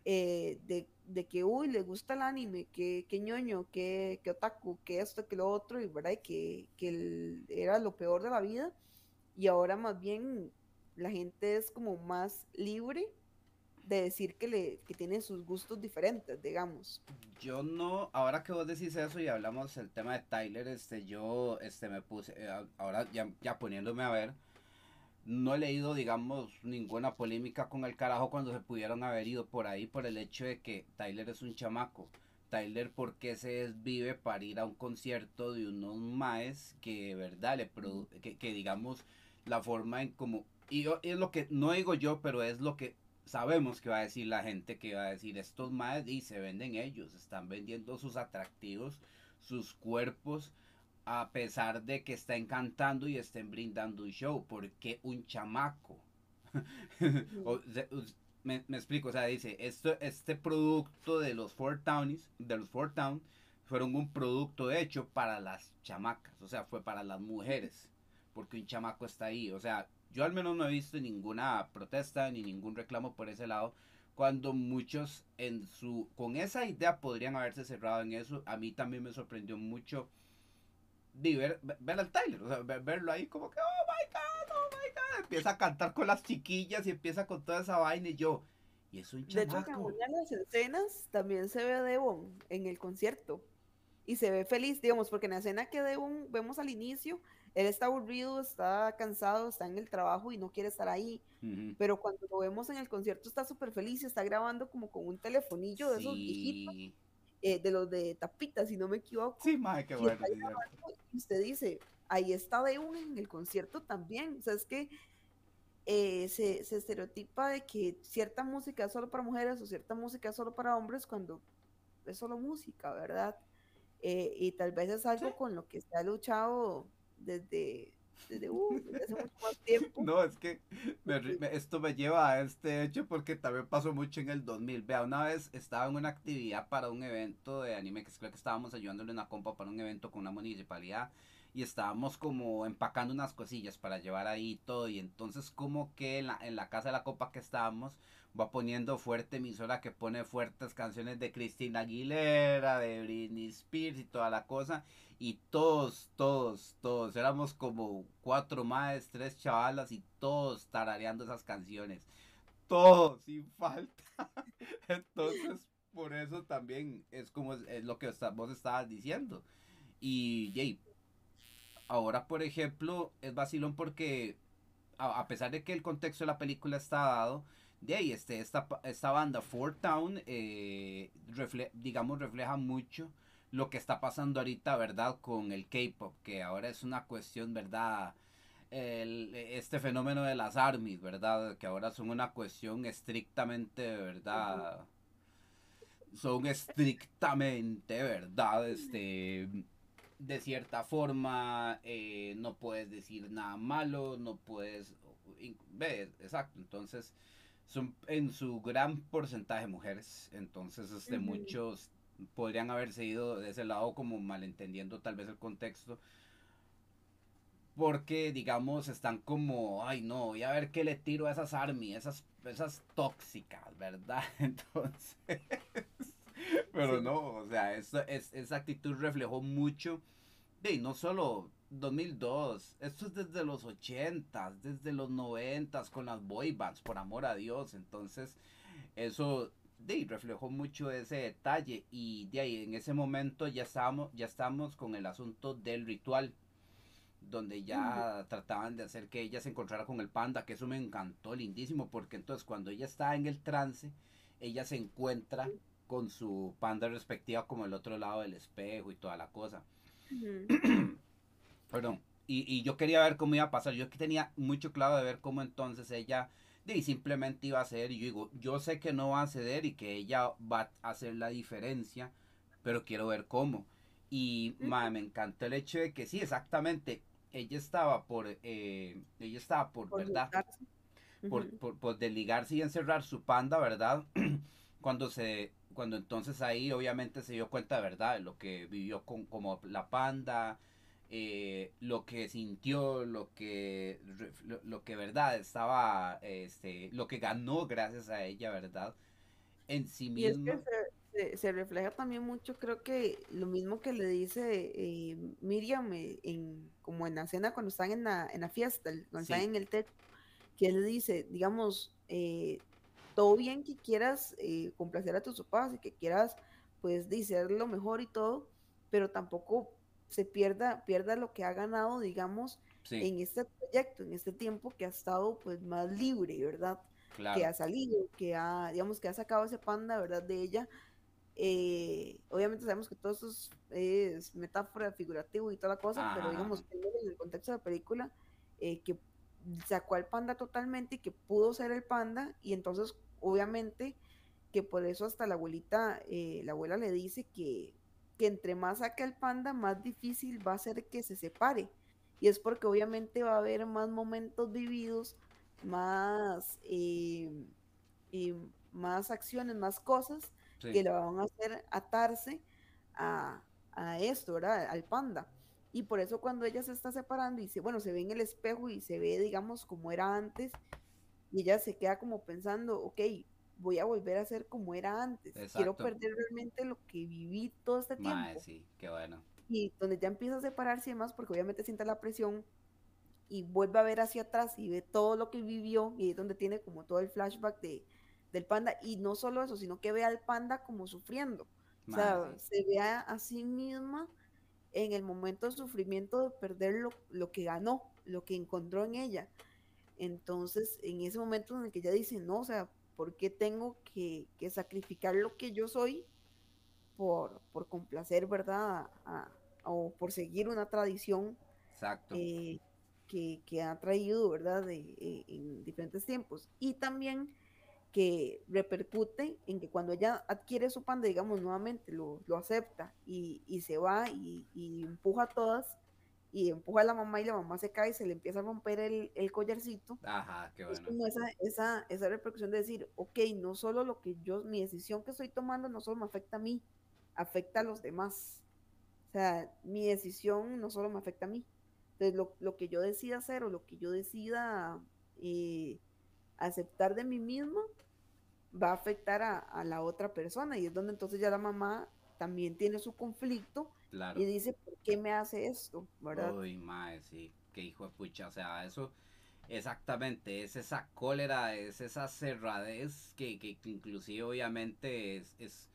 eh, de, que, uy, le gusta el anime, que, que ñoño, que, que otaku, que esto, que lo otro, y verdad, que, que era lo peor de la vida, y ahora más bien la gente es como más libre de decir que, le, que tiene sus gustos diferentes, digamos.
Yo no, ahora que vos decís eso y hablamos el tema de Tyler, este, yo este, me puse, eh, ahora ya, ya poniéndome a ver, no he leído, digamos, ninguna polémica con el carajo cuando se pudieron haber ido por ahí por el hecho de que Tyler es un chamaco. Tyler, ¿por qué se desvive para ir a un concierto de unos maes que, verdad, le que, que, digamos, la forma en como... Y es lo que, no digo yo, pero es lo que sabemos que va a decir la gente, que va a decir estos maes y se venden ellos, están vendiendo sus atractivos, sus cuerpos, a pesar de que estén cantando y estén brindando un show, porque un chamaco. me, explico, o sea, dice, esto, este producto de los Four Towns, de los Four Town, fueron un producto hecho para las chamacas, o sea, fue para las mujeres, porque un chamaco está ahí, o sea, yo al menos no he visto ninguna protesta ni ningún reclamo por ese lado, cuando muchos en su, con esa idea podrían haberse cerrado en eso, a mí también me sorprendió mucho ver, ver al Tyler, o sea, verlo ahí como que, oh my god, oh my god, empieza a cantar con las chiquillas y empieza con toda esa vaina y yo, y es un chamaco. De hecho, en
una de las escenas también se ve a Devon en el concierto y se ve feliz, digamos, porque en la escena que Devon vemos al inicio, él está aburrido, está cansado, está en el trabajo y no quiere estar ahí, pero cuando lo vemos en el concierto está súper feliz está grabando como con un telefonillo de esos viejitos eh, de los de tapita, si no me equivoco.
Sí, madre, qué bueno.
Y usted dice, ahí está de un en el concierto también. O sea, es que eh, se, se, estereotipa de que cierta música es solo para mujeres o cierta música es solo para hombres cuando es solo música, ¿verdad? Eh, y tal vez es algo con lo que se ha luchado desde desde, uh, hace mucho más tiempo.
No, es que esto me lleva a este hecho porque también pasó mucho en el 2000. Vea, una vez estaba en una actividad para un evento de anime, que creo que estábamos ayudándole a una compa para un evento con una municipalidad y estábamos como empacando unas cosillas para llevar ahí todo y entonces como que en la, en la casa de la copa que estábamos va poniendo fuerte emisora que pone fuertes canciones de Cristina Aguilera, de Britney Spears y toda la cosa. Y todos, todos, todos, éramos como cuatro más, tres chavalas y todos tarareando esas canciones, todos sin falta, entonces por eso también es como es, lo que vos estabas diciendo. Y Jay, Ahora, por ejemplo, es vacilón porque a, pesar de que el contexto de la película está dado, de ahí este, esta, esta banda Fort Town, eh, digamos, refleja mucho lo que está pasando ahorita, ¿verdad? Con el K-Pop, que ahora es una cuestión, ¿verdad? este fenómeno de las armies, ¿verdad? Que ahora son una cuestión estrictamente, ¿verdad? Son estrictamente, ¿verdad? Este de cierta forma, eh, no puedes decir nada malo, no puedes... Ve, exacto, entonces son en su gran porcentaje mujeres, entonces este, muchos podrían haberse ido de ese lado como malentendiendo tal vez el contexto, porque digamos están como, ay no, voy a ver qué le tiro a esas army, esas, esas tóxicas, ¿verdad? Entonces... Pero no, o sea, eso, es, esa actitud reflejó mucho de no solo 2002, esto es desde los 80, desde los 90 con las boy bands, por amor a Dios. Entonces, eso de reflejó mucho ese detalle. Y de ahí en ese momento ya estábamos ya estamos con el asunto del ritual donde ya trataban de hacer que ella se encontrara con el panda que eso me encantó lindísimo porque entonces cuando ella está en el trance ella se encuentra con su panda respectiva como el otro lado del espejo y toda la cosa. Perdón. Y, yo quería ver cómo iba a pasar. Yo que tenía mucho claro de ver cómo entonces ella de, simplemente iba a ceder. Y yo digo, yo sé que no va a ceder y que ella va a hacer la diferencia, pero quiero ver cómo. Y me encantó el hecho de que sí, exactamente. Ella estaba por, eh, ella estaba por, ¿verdad? Por, por, por desligarse y encerrar su panda, ¿verdad? Cuando se cuando entonces ahí obviamente se dio cuenta verdad de lo que vivió con como la panda eh, lo que sintió lo que lo, que verdad estaba este lo que ganó gracias a ella verdad en sí misma.
se, refleja también mucho creo que lo mismo que le dice eh, Miriam eh, en como en la cena cuando están en la, en la fiesta cuando están en el techo que él dice digamos eh, todo bien que quieras eh, complacer a tus papás y que quieras, pues, ser lo mejor y todo, pero tampoco se pierda, pierda lo que ha ganado, digamos, en este proyecto, en este tiempo que ha estado pues más libre, ¿verdad? Que ha salido, que ha, digamos, que ha sacado ese panda, ¿verdad? De ella. Eh, obviamente sabemos que todo eso es, metáfora, figurativo y toda la cosa, pero digamos, en el contexto de la película, eh, que sacó al panda totalmente y que pudo ser el panda, y entonces, obviamente, que por eso hasta la abuelita, eh, la abuela le dice que, que entre más saque el panda, más difícil va a ser que se separe. Y es porque obviamente va a haber más momentos vividos, más, eh, más acciones, más cosas que le van a hacer atarse a, a esto, ¿verdad? Al panda. Y por eso cuando ella se está separando y se, bueno, se ve en el espejo y se ve, digamos, como era antes, y ella se queda como pensando, ok, voy a volver a ser como era antes. Quiero perder realmente lo que viví todo este tiempo.
sí, qué bueno.
Y donde ya empieza a separarse y demás, porque obviamente siente la presión y vuelve a ver hacia atrás y ve todo lo que vivió y es donde tiene como todo el flashback de, del panda. Y no solo eso, sino que ve al panda como sufriendo. o sea, se ve a, sí misma en el momento de sufrimiento de perder lo, lo que ganó, lo que encontró en ella. Entonces, en ese momento en el que ella dice, no, o sea, ¿Por qué tengo que, sacrificar lo que yo soy por, por complacer, verdad? o por seguir una tradición eh, que, ha traído, ¿verdad? Eh, en diferentes tiempos. Y también que repercute en que cuando ella adquiere su panda, digamos, nuevamente lo, acepta y, se va y, y, empuja a todas, y empuja a la mamá y la mamá se cae y se le empieza a romper el, el collarcito.
Ajá, qué bueno.
Es como esa, esa, esa repercusión de decir, ok, no solo lo que yo, mi decisión que estoy tomando no solo me afecta a mí, afecta a los demás. O sea, mi decisión no solo me afecta a mí. Entonces, lo, lo que yo decida hacer o lo que yo decida eh, aceptar de mí mismo va a afectar a, a la otra persona. Y es donde entonces ya la mamá también tiene su conflicto y dice, ¿por qué me hace esto? ¿Verdad?
Uy, madre, sí, qué hijo de pucha. O sea, eso exactamente, es esa cólera, es esa cerradez que, que, inclusive obviamente es, es,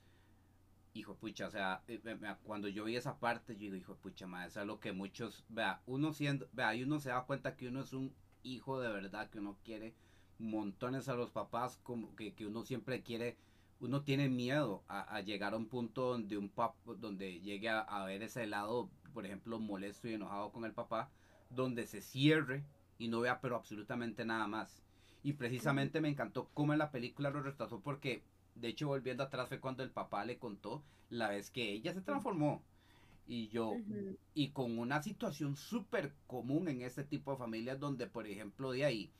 hijo de pucha. O sea, eh, cuando yo vi esa parte, yo digo, hijo de pucha, madre, eso es lo que muchos, vea, uno siendo, vea, y uno se da cuenta que uno es un hijo de verdad, que uno quiere montones a los papás, como que, que uno siempre quiere uno tiene miedo a, llegar a un punto donde un pap, donde llegue a, ver ese lado, por ejemplo, molesto y enojado con el papá, donde se cierre y no vea pero absolutamente nada más. Y precisamente me encantó cómo en la película lo rechazó porque, de hecho, volviendo atrás fue cuando el papá le contó la vez que ella se transformó. Y yo, y con una situación súper común en este tipo de familias donde, por ejemplo, de ahí,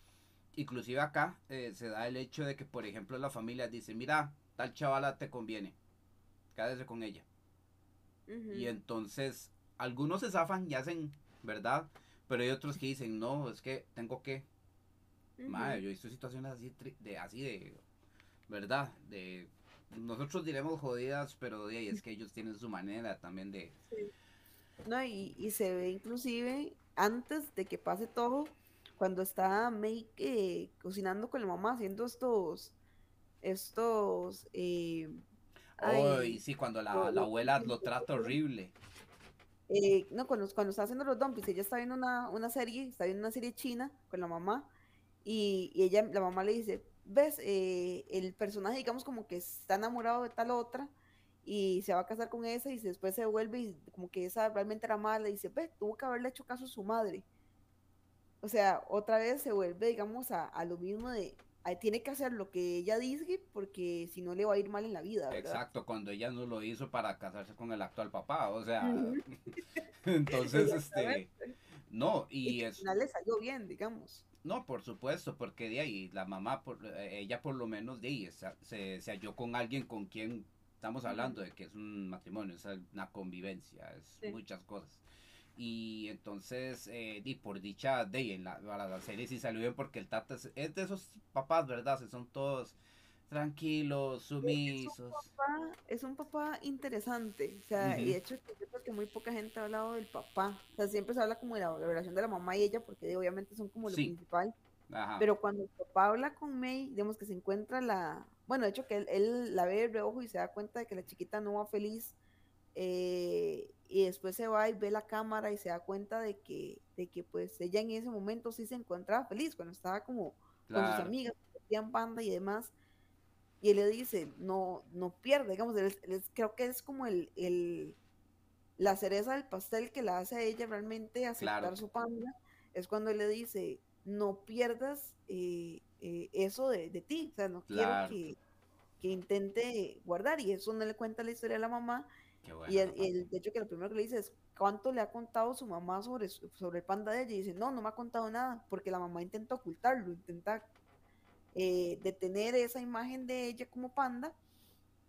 inclusive acá eh, se da el hecho de que, por ejemplo, la familia dice, mira, tal chavala te conviene, quédese con ella. Y entonces, algunos se zafan y hacen, ¿verdad? Pero hay otros que dicen, no, es que tengo que. Madre, yo he visto situaciones así de, así de, ¿verdad? De, nosotros diremos jodidas, pero de ahí es que ellos tienen su manera también de...
No, y, y, se ve inclusive antes de que pase todo, cuando está May eh, cocinando con la mamá, haciendo estos estos... Eh,
ay, sí, cuando la, abuela lo trata horrible.
Eh, no, cuando, cuando está haciendo los dumplings, ella está viendo una, serie, está viendo una serie china con la mamá, y, ella, la mamá le dice, ves, eh, el personaje, digamos, como que está enamorado de tal otra, y se va a casar con esa, y después se vuelve, y como que esa realmente era mala, y dice, ve, tuvo que haberle hecho caso a su madre. O sea, otra vez se vuelve, digamos, a, a lo mismo de, tiene que hacer lo que ella dice porque si no le va a ir mal en la vida. ¿verdad?
Exacto, cuando ella no lo hizo para casarse con el actual papá, o sea, entonces, este, no, y,
al final le salió bien, digamos.
No, por supuesto, porque de ahí la mamá, por, eh, ella por lo menos de ahí se, se halló con alguien con quien estamos hablando de que es un matrimonio, es una convivencia, es muchas cosas. Y entonces, eh, y por dicha de en la, la serie sí salió bien porque el Tata es, de esos papás, ¿verdad? Se son todos tranquilos, sumisos.
Es un papá, interesante, o sea, y de hecho yo creo que muy poca gente ha hablado del papá, o sea, siempre se habla como de la, relación de la mamá y ella, porque obviamente son como lo principal, pero cuando el papá habla con May, digamos que se encuentra la, bueno, de hecho que él, él la ve de reojo y se da cuenta de que la chiquita no va feliz eh, y después se va y ve la cámara y se da cuenta de que, de que pues ella en ese momento sí se encontraba feliz, cuando estaba como con sus amigas, hacían banda y demás, y él le dice, no, no pierde, digamos, creo que es como el, el, la cereza del pastel que la hace a ella realmente aceptar su panda, es cuando él le dice, no pierdas eh, eh, eso de, ti, o sea, no quiero que, que, intente guardar, y eso no le cuenta la historia a la mamá, y, el, de hecho que lo primero que le dice es, ¿cuánto le ha contado su mamá sobre, sobre el panda de ella? Y dice, no, no me ha contado nada, porque la mamá intenta ocultarlo, intenta eh, detener esa imagen de ella como panda,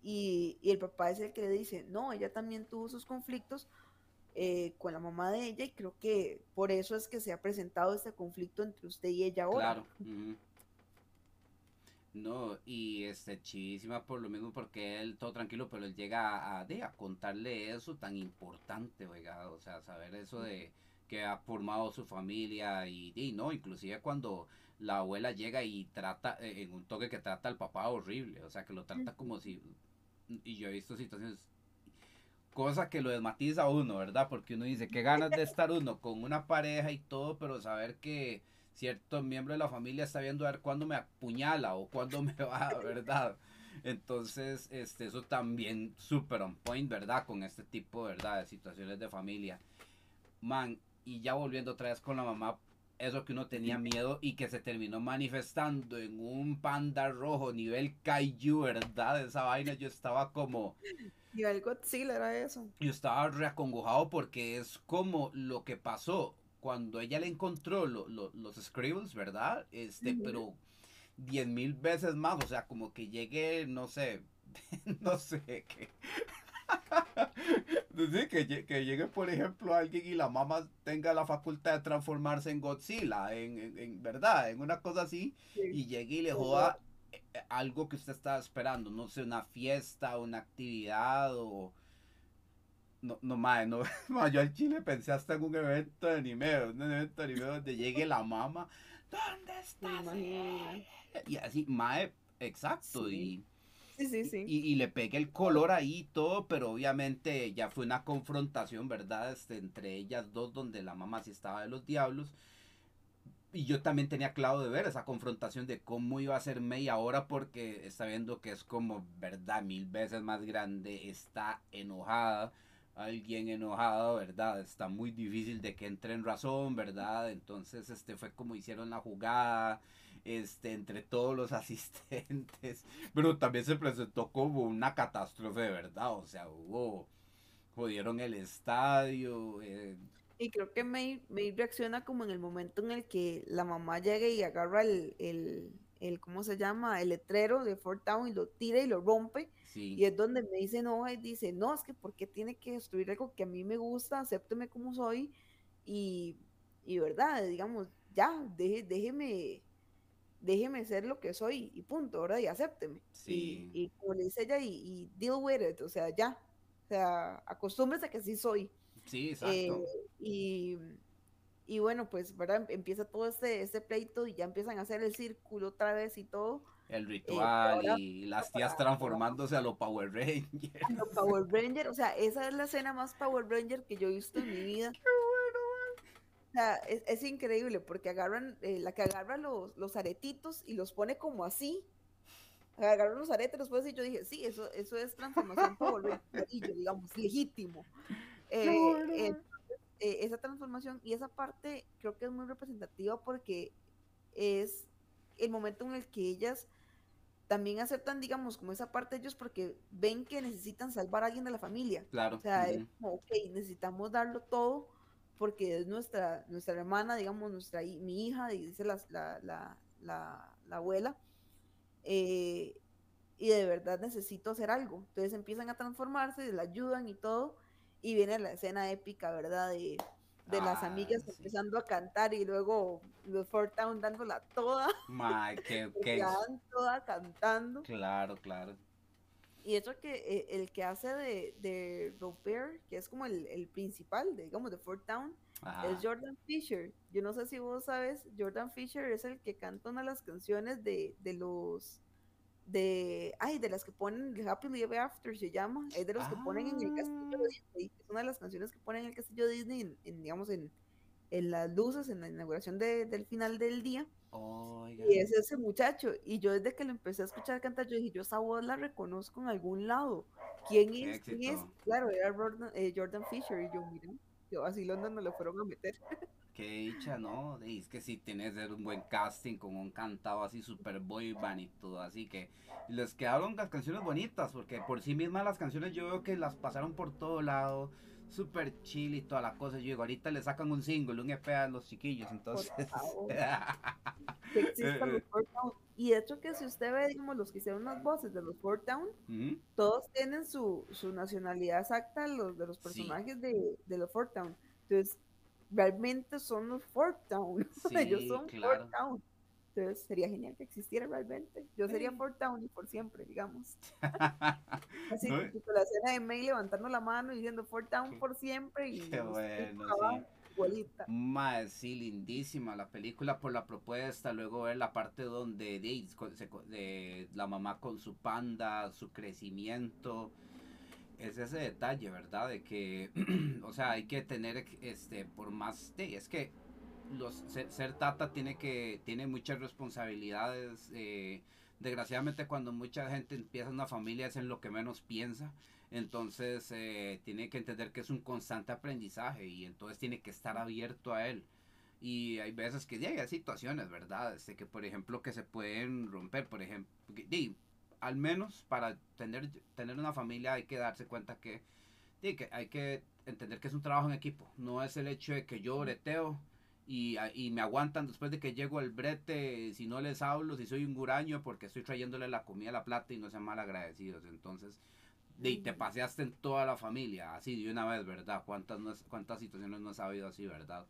y, el papá es el que le dice, no, ella también tuvo sus conflictos eh, con la mamá de ella, y creo que por eso es que se ha presentado este conflicto entre usted y ella ahora. Claro.
No, y este, chivísima por lo mismo porque él todo tranquilo, pero él llega a, a, contarle eso tan importante, oiga, o sea, saber eso de que ha formado su familia y, y no, inclusive cuando la abuela llega y trata, eh, en un toque que trata al papá horrible, o sea, que lo trata como si, y yo he visto situaciones, cosa que lo desmatiza a uno, ¿verdad? Porque uno dice, qué ganas de estar uno con una pareja y todo, pero saber que cierto miembro de la familia está viendo a ver cuándo me apuñala o cuándo me va, ¿verdad? Entonces, este, eso también súper on point, ¿verdad? Con este tipo, ¿verdad? De situaciones de familia. Man, y ya volviendo otra vez con la mamá, eso que uno tenía miedo y que se terminó manifestando en un panda rojo nivel kaiju, ¿verdad? Esa vaina yo estaba como...
Nivel Godzilla era eso.
Yo estaba reacongojado porque es como lo que pasó cuando ella le encontró los scribbles, ¿verdad? Este, pero diez mil veces más, o sea, como que llegue, no sé, no sé, que... que, que, llegue, por ejemplo, alguien y la mamá tenga la facultad de transformarse en Godzilla, en, verdad, en una cosa así, y llegue y le joda eh, algo que usted estaba esperando, no sé, una fiesta, una actividad o no, no, mae, no, yo al chile pensé hasta en un evento de anime, un evento de anime donde llegue la mamá, ¿dónde estás? Y así, mae, exacto, y,
sí, sí,
y, le pegué el color ahí y todo, pero obviamente ya fue una confrontación, ¿verdad? Este, entre ellas dos, donde la mamá sí estaba de los diablos, y yo también tenía claro de ver esa confrontación de cómo iba a ser May ahora porque está viendo que es como, verdad, mil veces más grande, está enojada, alguien enojado, ¿verdad? Está muy difícil de que entre en razón, ¿verdad? Entonces, este fue como hicieron la jugada, este, entre todos los asistentes, pero también se presentó como una catástrofe, ¿verdad? O sea, hubo, jodieron el estadio. Eh.
Y creo que May, May, reacciona como en el momento en el que la mamá llega y agarra el, el el, ¿cómo se llama? El letrero de Fort Town y lo tira y lo rompe. Y es donde me dice no, y dice, no, es que ¿por qué tiene que destruir algo que a mí me gusta? Acépteme como soy. Y, y verdad, digamos, ya, déjeme, déjeme ser lo que soy y punto, ¿verdad? Y acépteme. Sí. Y, como le dice ella, y, deal with it, o sea, ya. O sea, acostúmbrese a que sí soy.
Sí, exacto.
Eh, y y bueno, pues, ¿verdad? Empieza todo este, este pleito y ya empiezan a hacer el círculo otra vez y todo.
El eh, ritual y las tías transformándose a los Power Rangers. A
los Power Rangers, o sea, esa es la escena más Power Ranger que yo he visto en mi vida.
Qué bueno,
O sea, es, increíble porque agarran, eh, la que agarra los, los aretitos y los pone como así. Agarran los aretes, los pone y yo dije, sí, eso, eso es transformación Power Ranger, digamos, legítimo. Eh, eh, esa transformación y esa parte creo que es muy representativa porque es el momento en el que ellas también aceptan, digamos, como esa parte de ellos porque ven que necesitan salvar a alguien de la familia.
Claro.
O sea, es como, ok, necesitamos darlo todo porque es nuestra, nuestra hermana, digamos, nuestra, mi hija, dice la, la, la, la abuela, eh, y de verdad necesito hacer algo. Entonces empiezan a transformarse, la ayudan y todo, y viene la escena épica, ¿verdad? De, de las ah, amigas empezando a cantar y luego los Fort Town dándola toda.
My, que, que...
toda cantando.
Claro, claro.
Y eso que eh, el que hace de, de Robert, que es como el, el principal, de, digamos, de Fort Town, es Jordan Fisher. Yo no sé si vos sabes, Jordan Fisher es el que canta una de las canciones de, de los de, ay, de las que ponen el Happy Ever After se llama, es de los que ponen en el castillo
Ah.
Disney, es una de las canciones que ponen en el castillo Disney, en, en, digamos, en, en las luces, en la inauguración de, del final del día, y es ese muchacho, y yo desde que lo empecé a escuchar cantar, yo dije, yo esa voz la reconozco en algún lado, ¿quién es? ¿Quién es? Claro, era Jordan, eh, Jordan Fisher, y yo, mira, yo así London no lo fueron a meter.
Qué dicha, ¿no? Y Es que sí tienes que ser un buen casting con un cantado así super boy band y todo, así que les quedaron las canciones bonitas, porque por sí mismas las canciones yo veo que las pasaron por todo lado, super chill y toda la cosa. Yo digo, ahorita le sacan un single, un EP a los chiquillos, entonces...
que Four Town. Y de hecho que si usted ve, digamos, los que hicieron las voces de los Four Town, todos tienen su, su nacionalidad exacta los, de los
Sí.
personajes de, de los Four Town. Entonces, realmente son los Four Town.
Sí,
Ellos son
claro.
Four Town. Entonces, sería genial que existiera realmente. Yo sería
Sí.
Four Town y por siempre, digamos. Así
No,
que con la escena de May levantando la mano y diciendo Four Town
Qué-
por siempre y
Qué bueno,
abajo,
sí.
igualita.
Mae, sí, lindísima la película por la propuesta, luego ver la parte donde de, se- de la mamá con su panda, su crecimiento, es ese detalle, ¿verdad? De que, o sea, hay que tener, este, por más, de, es que los, ser, tata tiene que, tiene muchas responsabilidades, eh, desgraciadamente cuando mucha gente empieza una familia es en lo que menos piensa, entonces eh, tiene que entender que es un constante aprendizaje y entonces tiene que estar abierto a él. Y hay veces que sí, hay situaciones, ¿verdad? Este, que por ejemplo que se pueden romper, por ejemplo, al menos para tener, tener una familia hay que darse cuenta que, que hay que entender que es un trabajo en equipo. No es el hecho de que yo breteo y, y me aguantan después de que llego al brete, si no les hablo, si soy un guraño porque estoy trayéndole la comida la plata y no sean mal agradecidos. Entonces, de, te paseaste en toda la familia, así de una vez, ¿verdad? ¿Cuántas, no es- cuántas situaciones no has habido así, ¿verdad?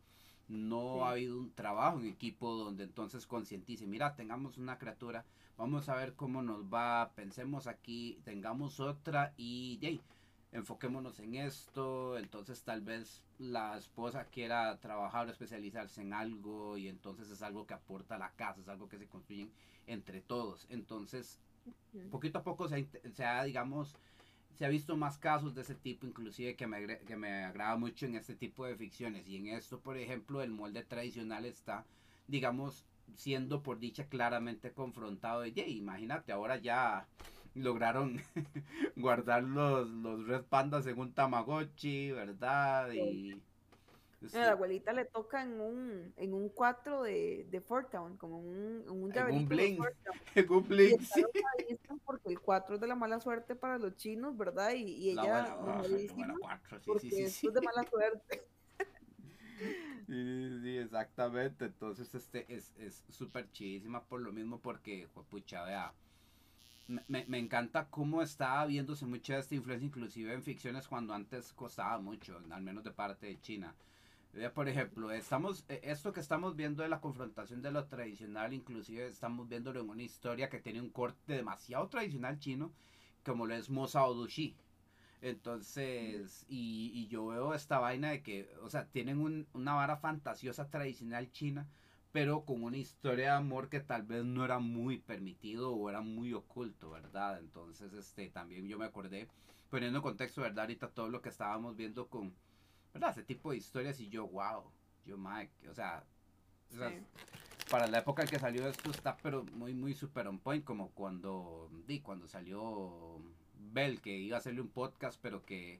No
Sí.
ha habido un trabajo en equipo donde entonces concientice, mira, tengamos una criatura, vamos a ver cómo nos va, pensemos aquí, tengamos otra y ahí, enfoquémonos en esto, entonces tal vez la esposa quiera trabajar o especializarse en algo y entonces es algo que aporta a la casa, es algo que se construyen entre todos. Entonces, poquito a poco se se ha, digamos, se ha visto más casos de ese tipo, inclusive que me, que me agrada mucho en este tipo de ficciones. Y en esto, por ejemplo, el molde tradicional está, digamos, siendo por dicha claramente confrontado. Y "Yey, imagínate, ahora ya lograron guardar los, los Red Pandas en un Tamagotchi, ¿verdad? Y...
A la abuelita le toca en un, en un 4 de, de Fort Town, como un, un
En un bling. En un
está
sí.
enojadísima porque el 4 es de la mala suerte para los chinos, ¿verdad? Y, y
La
ella
buena, ah,
enojadísima
buena cuatro, sí,
porque
sí, sí,
esto
sí.
es de mala suerte.
Sí, exactamente. Entonces, este es es súper chidísima por lo mismo, porque, pucha. Me, me- encanta cómo está viéndose mucha esta influencia, inclusive en ficciones, cuando antes costaba mucho, al menos de parte de China. Por ejemplo, estamos, eh, esto que estamos viendo de la confrontación de lo tradicional, inclusive estamos viéndolo en una historia que tiene un corte demasiado tradicional chino, como lo es Mosa o Dushi. Entonces, y, y yo veo esta vaina de que, o sea, tienen un- una vara fantasiosa tradicional china, pero con una historia de amor que tal vez no era muy permitido o era muy oculto, ¿verdad? Entonces, este, también yo me acordé, poniendo en contexto, ¿verdad? Ahorita todo lo que estábamos viendo con, ¿verdad? Ese tipo de historias y yo, wow, yo, Mike, o sea, o sea,
Sí.
para la época en que salió esto está pero muy muy super on point como cuando di cuando salió Bell que iba a hacerle un podcast pero que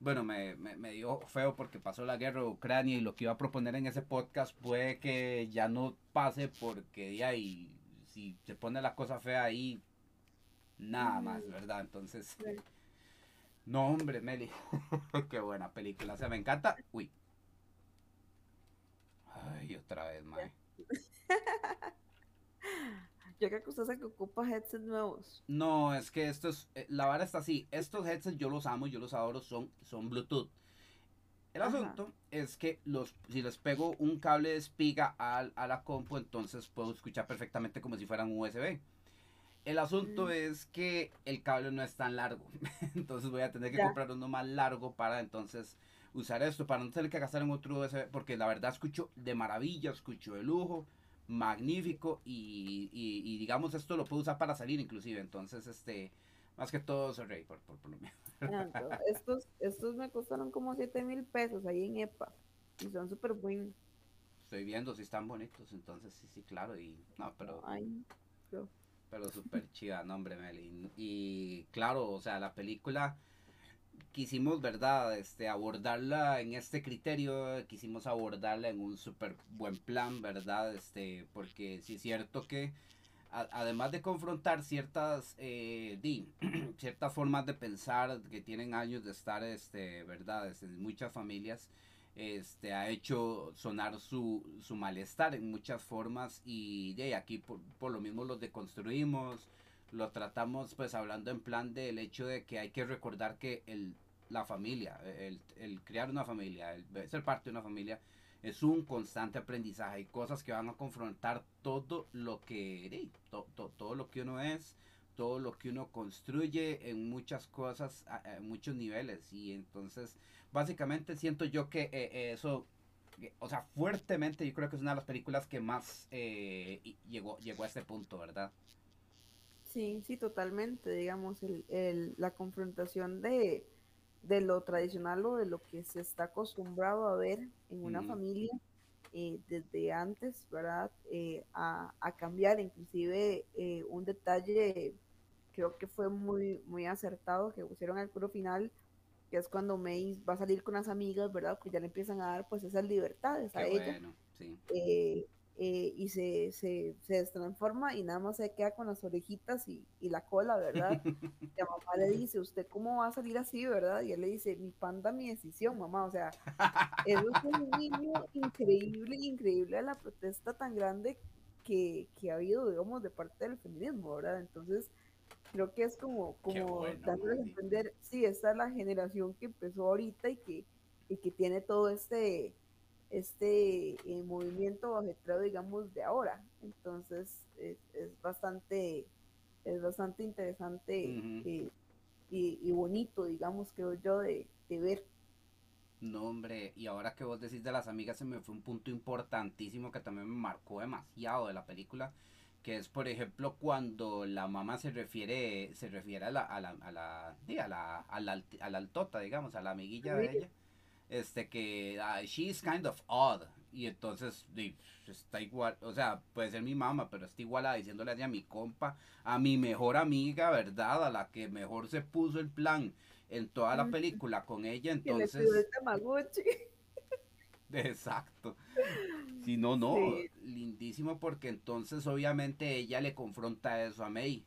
bueno me, me, me dio feo porque pasó la guerra de Ucrania y lo que iba a proponer en ese podcast puede que ya no pase porque de ahí si se pone la cosa fea ahí nada más verdad entonces no hombre Meli qué buena película o sea me encanta uy. Ay otra vez mae
Yo creo que usted que ocupa headsets nuevos.
No, es que esto es, eh, la vara está así, estos headsets yo los amo, yo los adoro, son, son Bluetooth. El
Ajá.
asunto es que los, si les pego un cable de espiga al, a la compu, entonces puedo escuchar perfectamente como si fueran USB. El asunto
Mm.
es que el cable no es tan largo, entonces voy a tener que
Ya.
comprar uno más largo para entonces usar esto, para no tener que gastar en otro USB, porque la verdad escucho de maravilla, escucho de lujo, magnífico y, y, digamos esto lo puedo usar para salir inclusive, entonces este, más que todo soy rey por, por, lo menos.
Estos, estos me costaron como 7 mil pesos ahí en EPA y son súper buenos.
Estoy viendo si están bonitos, entonces sí, sí, claro, y no, pero... pero... súper chida, no, hombre, Meli. Y claro, o sea, la película quisimos, ¿verdad? Este, abordarla en este criterio, quisimos abordarla en un súper buen plan, ¿verdad? Este, porque sí es cierto que además de confrontar ciertas, eh, ciertas formas de pensar que tienen años de estar, este, ¿verdad? Este, en muchas familias, este, ha hecho sonar su, su malestar en muchas formas y de aquí por, por lo mismo los deconstruimos lo tratamos pues hablando en plan del hecho de que hay que recordar que el, la familia, el, el crear una familia, el ser parte de una familia, es un constante aprendizaje. Hay cosas que van a confrontar todo lo que, todo lo que uno es, todo lo que uno construye en muchas cosas, en muchos niveles. Y entonces, básicamente siento yo que eh, eso, o sea, fuertemente yo creo que es una de las películas que más eh, llegó, llegó a este punto, ¿verdad?
Sí, sí, totalmente, digamos, el, el, la confrontación de, de, lo tradicional o de lo que se está acostumbrado a ver en una familia eh, desde antes, ¿verdad? Eh, a, a, cambiar, inclusive eh, un detalle creo que fue muy, muy acertado que pusieron al puro final, que es cuando May va a salir con las amigas, ¿verdad? Que ya le empiezan a dar pues esas libertades a ella. sí. Eh, y se, se, se transforma y nada más se queda con las orejitas y, y la cola, ¿verdad? la mamá le dice, ¿usted cómo va a salir así, verdad? Y él le dice, mi panda, mi decisión, mamá. O sea, es un niño increíble, increíble a la protesta tan grande que, que, ha habido, digamos, de parte del feminismo, ¿verdad? Entonces, creo que es como, como dándole a entender, sí, esta es la generación que empezó ahorita y que, y que tiene todo este este eh, movimiento ajetreado, digamos, de ahora. Entonces, es, bastante, es bastante interesante eh, y, bonito, digamos, creo yo, de, ver.
No, hombre, y ahora que vos decís de las amigas, se me fue un punto importantísimo que también me marcó demasiado de la película, que es, por ejemplo, cuando la mamá se refiere, se refiere a la, a la, a la, a la, a la, a la altota, digamos, a la amiguilla de ella este que uh, she's kind of odd. Y entonces está igual, o sea, puede ser mi mamá, pero está igual a diciéndole a mi compa, a mi mejor amiga, ¿verdad? A la que mejor se puso el plan en toda la película con ella, entonces... Exacto. Si no, no, lindísimo porque entonces obviamente ella le confronta eso a May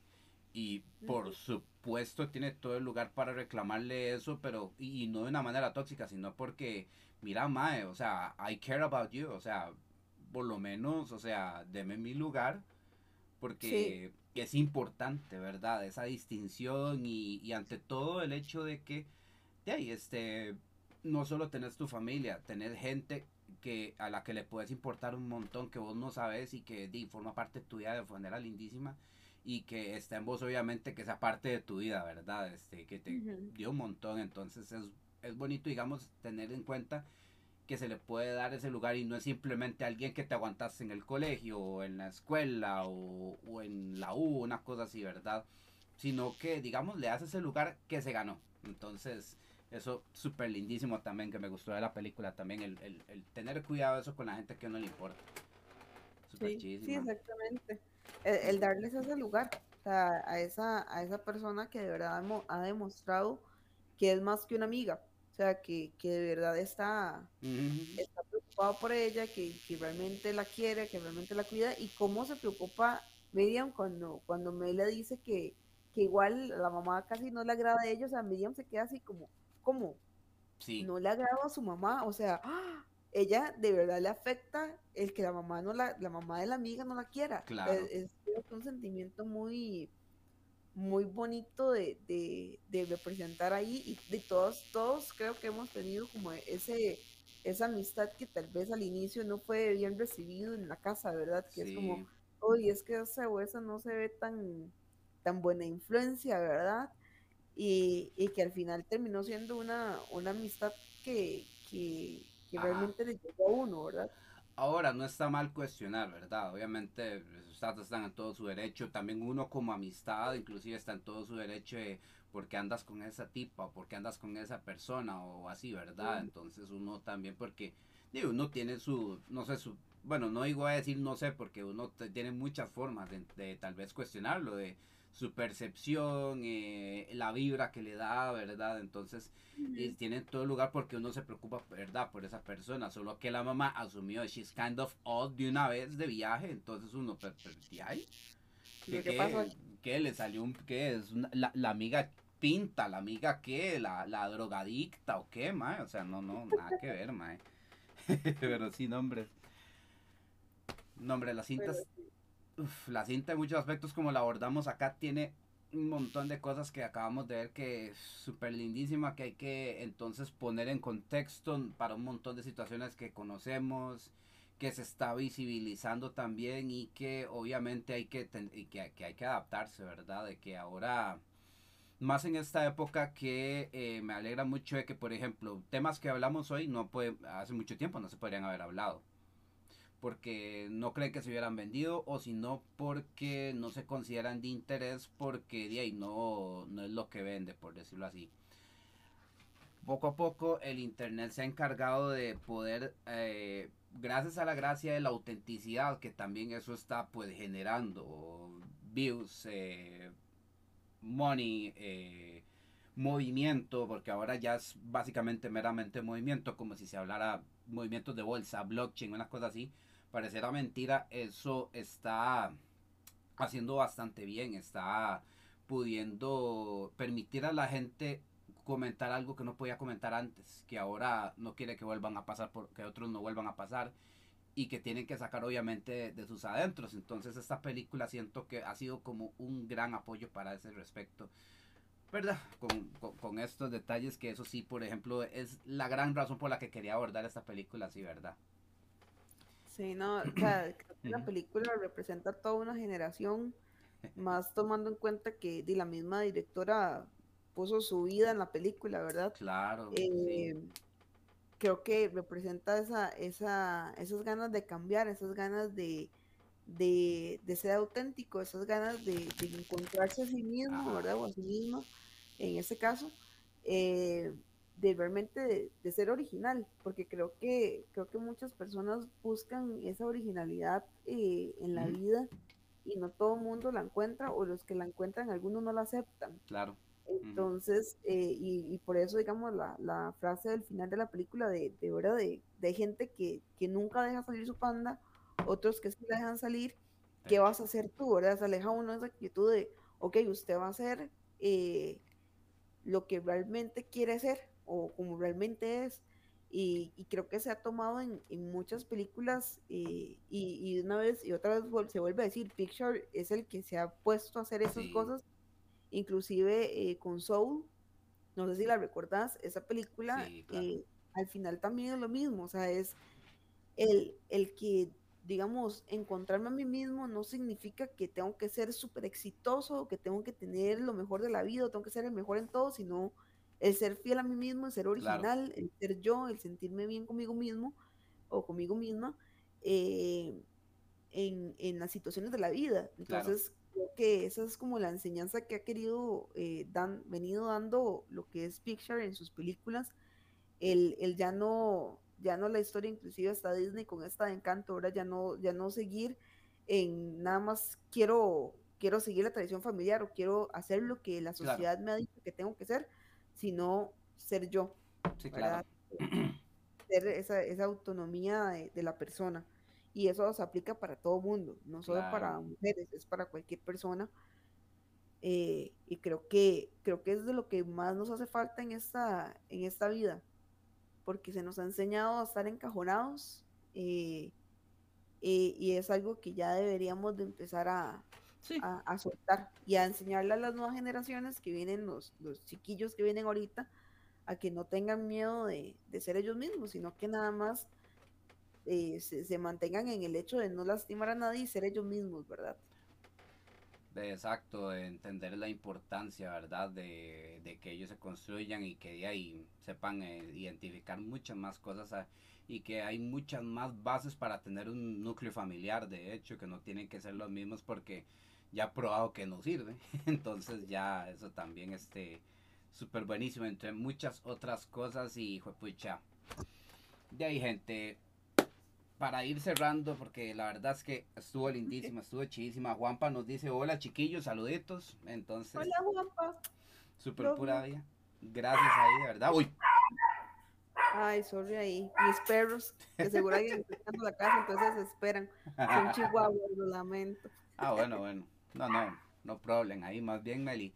y por supuesto tiene todo el lugar para reclamarle eso, pero y, no de una manera tóxica, sino porque, mira, Mae, o sea, I care about you, o sea, por lo menos, o sea, deme mi lugar, porque es importante, ¿verdad? Esa distinción y, y, ante todo el hecho de que, de ahí, este, no solo tenés tu familia, tenés gente que a la que le puedes importar un montón que vos no sabes y que di, forma parte tuya de manera lindísima y que está en vos obviamente que sea parte de tu vida, ¿verdad? Este, que te dio un montón, entonces es, es bonito, digamos, tener en cuenta que se le puede dar ese lugar y no es simplemente alguien que te aguantaste en el colegio o en la escuela o, o en la U, una cosa así, ¿verdad? Sino que, digamos, le das ese lugar que se ganó. Entonces, eso súper lindísimo también, que me gustó de la película también, el, el, el tener cuidado eso con la gente que no le importa.
Super sí, sí, exactamente el, darles ese lugar a, esa, a esa persona que de verdad ha demostrado que es más que una amiga, o sea, que, de verdad está, está preocupado por ella, que, realmente la quiere, que realmente la cuida, y cómo se preocupa Miriam cuando, cuando le dice que, que igual la mamá casi no le agrada a ellos, o sea, Miriam se queda así como, ¿cómo? Sí. No le agrada a su mamá, o sea, ¡ah! Ella de verdad le afecta el que la mamá no la, la mamá de la amiga no la quiera. Claro. Es, un sentimiento muy, muy bonito de, de, representar ahí y de todos, todos creo que hemos tenido como ese, esa amistad que tal vez al inicio no fue bien recibido en la casa, ¿verdad? Que es como, oye, es que esa o esa no se ve tan, tan buena influencia, ¿verdad? Y, y que al final terminó siendo una, una amistad que, que, que realmente le llegó a uno, ¿verdad?
Ahora, no está mal cuestionar, ¿verdad? Obviamente, ustedes están en todo su derecho. También uno como amistad, inclusive está en todo su derecho de por qué andas con esa tipa o por qué andas con esa persona o así, ¿verdad? Entonces uno también, porque digo, uno tiene su, no sé, su, bueno, no digo a decir no sé, porque uno tiene muchas formas de, de tal vez cuestionarlo, de su percepción, eh, la vibra que le da, ¿verdad? Entonces, tiene tienen todo lugar porque uno se preocupa, ¿verdad? Por esa persona, solo que la mamá asumió, she's kind of odd de una vez de viaje, entonces uno, pero, ¿qué ¿Qué, pasó? ¿Qué le salió un, qué es? la, la, amiga pinta, la amiga qué, la, la drogadicta o qué, mae, o sea, no, no, nada que ver, mae. pero sí, nombre. Nombre, las cintas la cinta en muchos aspectos como la abordamos acá tiene un montón de cosas que acabamos de ver que es súper lindísima, que hay que entonces poner en contexto para un montón de situaciones que conocemos, que se está visibilizando también y que obviamente hay que, que, que, hay que adaptarse, ¿verdad? De que ahora, más en esta época que eh, me alegra mucho de que, por ejemplo, temas que hablamos hoy no puede, hace mucho tiempo no se podrían haber hablado porque no creen que se hubieran vendido o si no porque no se consideran de interés porque de ahí no, no es lo que vende, por decirlo así. Poco a poco el Internet se ha encargado de poder, eh, gracias a la gracia de la autenticidad, que también eso está pues generando views, eh, money, eh, movimiento, porque ahora ya es básicamente meramente movimiento, como si se hablara movimientos de bolsa, blockchain, unas cosas así parecerá mentira, eso está haciendo bastante bien, está pudiendo permitir a la gente comentar algo que no podía comentar antes, que ahora no quiere que vuelvan a pasar, por, que otros no vuelvan a pasar y que tienen que sacar obviamente de sus adentros. Entonces esta película siento que ha sido como un gran apoyo para ese respecto. ¿Verdad? Con, con, estos detalles que eso sí, por ejemplo, es la gran razón por la que quería abordar esta película, sí, ¿verdad?
Sí, no, o sea, la película representa toda una generación, más tomando en cuenta que la misma directora puso su vida en la película, ¿verdad?
Claro.
Eh, creo que representa esa, esa, esas ganas de cambiar, esas ganas de, de, ser auténtico, esas ganas de, encontrarse a sí mismo, ¿verdad? O a sí mismo, en ese caso. Eh, de realmente de, ser original, porque creo que, creo que muchas personas buscan esa originalidad eh, en la vida y no todo el mundo la encuentra, o los que la encuentran, algunos no la aceptan.
Claro.
Entonces, eh, y, por eso, digamos, la, la, frase del final de la película de, de verdad, de, de gente que, que, nunca deja salir su panda, otros que sí la dejan salir, ¿qué vas a hacer tú? ¿Verdad? Se aleja uno de esa actitud de, ok, usted va a hacer eh, lo que realmente quiere ser, o como realmente es. Y, creo que se ha tomado en, muchas películas eh, y, y, una vez y otra vez se vuelve a decir, Picture es el que se ha puesto a hacer esas cosas, inclusive eh, con Soul, no sé si la recordás, esa película eh, al final también es lo mismo, o sea, es el, el que, digamos, encontrarme a mí mismo no significa que tengo que ser súper exitoso, que tengo que tener lo mejor de la vida, tengo que ser el mejor en todo, sino el ser fiel a mí mismo, el ser original, el ser yo, el sentirme bien conmigo mismo o conmigo misma eh, en, las situaciones de la vida. Entonces, creo que esa es como la enseñanza que ha querido, eh, dan, venido dando lo que es Picture en sus películas, el, el, ya no, ya no la historia, inclusive hasta Disney con esta de encanto, ahora ya no, ya no seguir en nada más quiero, quiero seguir la tradición familiar o quiero hacer lo que la sociedad me ha dicho que tengo que ser, sino ser yo. Sí, claro. Ser esa, esa autonomía de, la persona. Y eso se aplica para todo mundo, no solo para mujeres, es para cualquier persona. Eh, y creo que, creo que es de lo que más nos hace falta en esta, en esta vida, porque se nos ha enseñado a estar encajonados eh, eh, y es algo que ya deberíamos de empezar a, a, soltar y a enseñarle a las nuevas generaciones que vienen, los, los chiquillos que vienen ahorita, a que no tengan miedo de, ser ellos mismos, sino que nada más eh, se, mantengan en el hecho de no lastimar a nadie y ser ellos mismos, ¿verdad?
exacto, de entender la importancia, ¿verdad? De, que ellos se construyan y que de ahí sepan eh, identificar muchas más cosas ah, y que hay muchas más bases para tener un núcleo familiar, de hecho, que no tienen que ser los mismos porque ya probado que no sirve. Entonces ya eso también este súper buenísimo, entre muchas otras cosas y pucha. De ahí gente, para ir cerrando, porque la verdad es que estuvo lindísima, estuvo chidísima. Juanpa nos dice, hola chiquillos, saluditos. Entonces,
hola Juanpa.
Súper pura vida. Gracias ahí, de verdad. Uy.
Ay, sorry ahí. Mis perros, que seguro están en la casa, entonces esperan. Son chihuahuas, lo lamento.
Ah, bueno, bueno. No, no, no problem. Ahí más bien, Meli.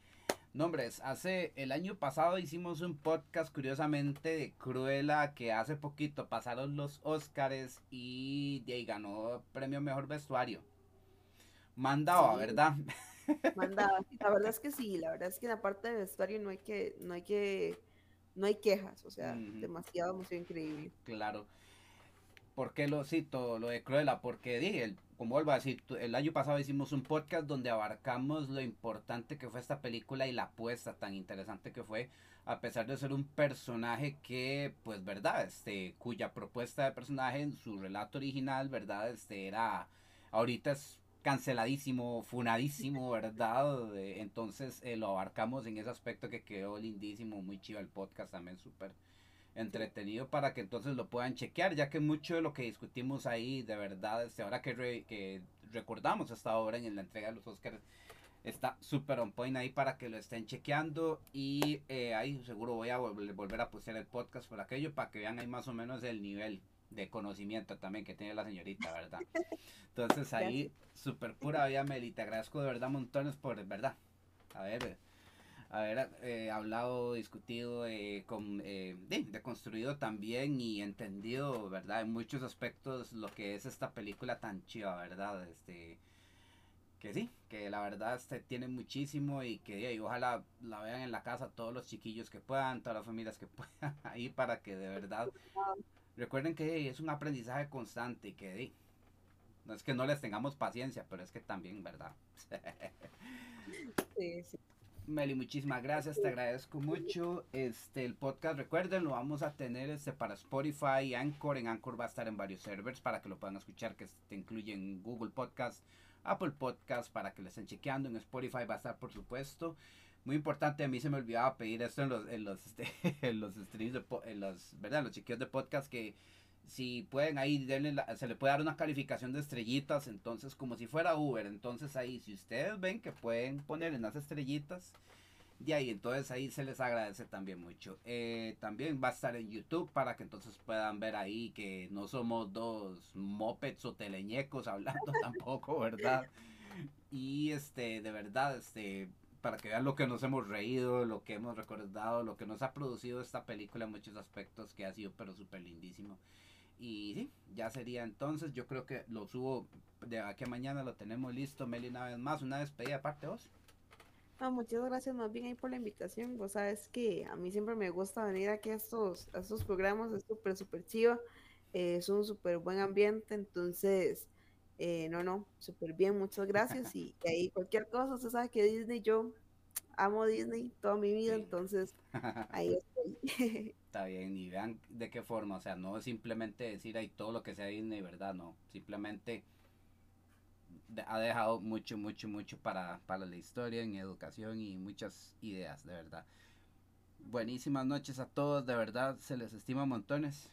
Nombres, hace el año pasado hicimos un podcast curiosamente de Cruella que hace poquito pasaron los Oscars y de ahí ganó premio mejor vestuario. Mandaba, ¿verdad?
Mandaba, la verdad es que sí, la verdad es que en la parte de vestuario no hay que, no hay que, no hay quejas, o sea, demasiado demasiado increíble.
Claro. ¿Por qué lo cito, lo de Cruella? Porque dije, como vuelvo a decir, el año pasado hicimos un podcast donde abarcamos lo importante que fue esta película y la apuesta tan interesante que fue, a pesar de ser un personaje que, pues, verdad, este, cuya propuesta de personaje en su relato original, verdad, este, era, ahorita es canceladísimo, funadísimo, ¿verdad? Entonces eh, lo abarcamos en ese aspecto que quedó lindísimo, muy chido el podcast también, súper entretenido para que entonces lo puedan chequear, ya que mucho de lo que discutimos ahí, de verdad, este, ahora que, que recordamos esta obra en la entrega de los Oscars, está súper on point ahí para que lo estén chequeando y eh, ahí seguro voy a volver a postear el podcast por aquello para que vean ahí más o menos el nivel de conocimiento también que tiene la señorita, ¿verdad? Entonces ahí, súper pura vida, Meli, te agradezco de verdad montones por, ¿verdad? A ver, haber eh, hablado, discutido, eh, con, eh, de, construido también y entendido, ¿verdad? En muchos aspectos lo que es esta película tan chiva, ¿verdad? Este, que sí, que la verdad este, tiene muchísimo y que ojalá la vean en la casa todos los chiquillos que puedan, todas las familias que puedan, ahí para que de verdad recuerden que es un aprendizaje constante y que no es que no les tengamos paciencia, pero es que también, ¿verdad? sí, sí. Meli, muchísimas gracias, te agradezco mucho. Este, el podcast, recuerden, lo vamos a tener este para Spotify y Anchor. En Anchor va a estar en varios servers para que lo puedan escuchar, que te incluyen Google Podcast, Apple Podcast, para que lo estén chequeando. En Spotify va a estar, por supuesto. Muy importante, a mí se me olvidaba pedir esto en los, en los, este, en los streams, de, en los, ¿verdad? los chequeos de podcast que si pueden ahí se le puede dar una calificación de estrellitas, entonces como si fuera Uber, entonces ahí si ustedes ven que pueden poner en las estrellitas, de ahí entonces ahí se les agradece también mucho. Eh, también va a estar en YouTube para que entonces puedan ver ahí que no somos dos mopeds o teleñecos hablando tampoco, ¿verdad? Y este, de verdad, este, para que vean lo que nos hemos reído, lo que hemos recordado, lo que nos ha producido esta película en muchos aspectos que ha sido pero súper lindísimo. Y sí, ya sería entonces. Yo creo que lo subo de aquí a mañana, lo tenemos listo. Meli, una vez más, una despedida aparte vos.
Ah, muchas gracias más bien ahí por la invitación. Vos sabes que a mí siempre me gusta venir aquí a estos, a estos programas, es súper, súper chido. Eh, es un súper buen ambiente, entonces, eh, no, no, súper bien, muchas gracias. y, ahí cualquier cosa, usted sabe que Disney, yo amo Disney toda mi vida, entonces ahí estoy.
Está bien, y vean de qué forma, o sea, no es simplemente decir ahí todo lo que sea Disney, ¿verdad? No, simplemente ha dejado mucho, mucho, mucho para, para la historia, en educación y muchas ideas, de verdad. Buenísimas noches a todos, de verdad, se les estima montones.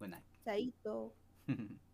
Buena.
Chaito.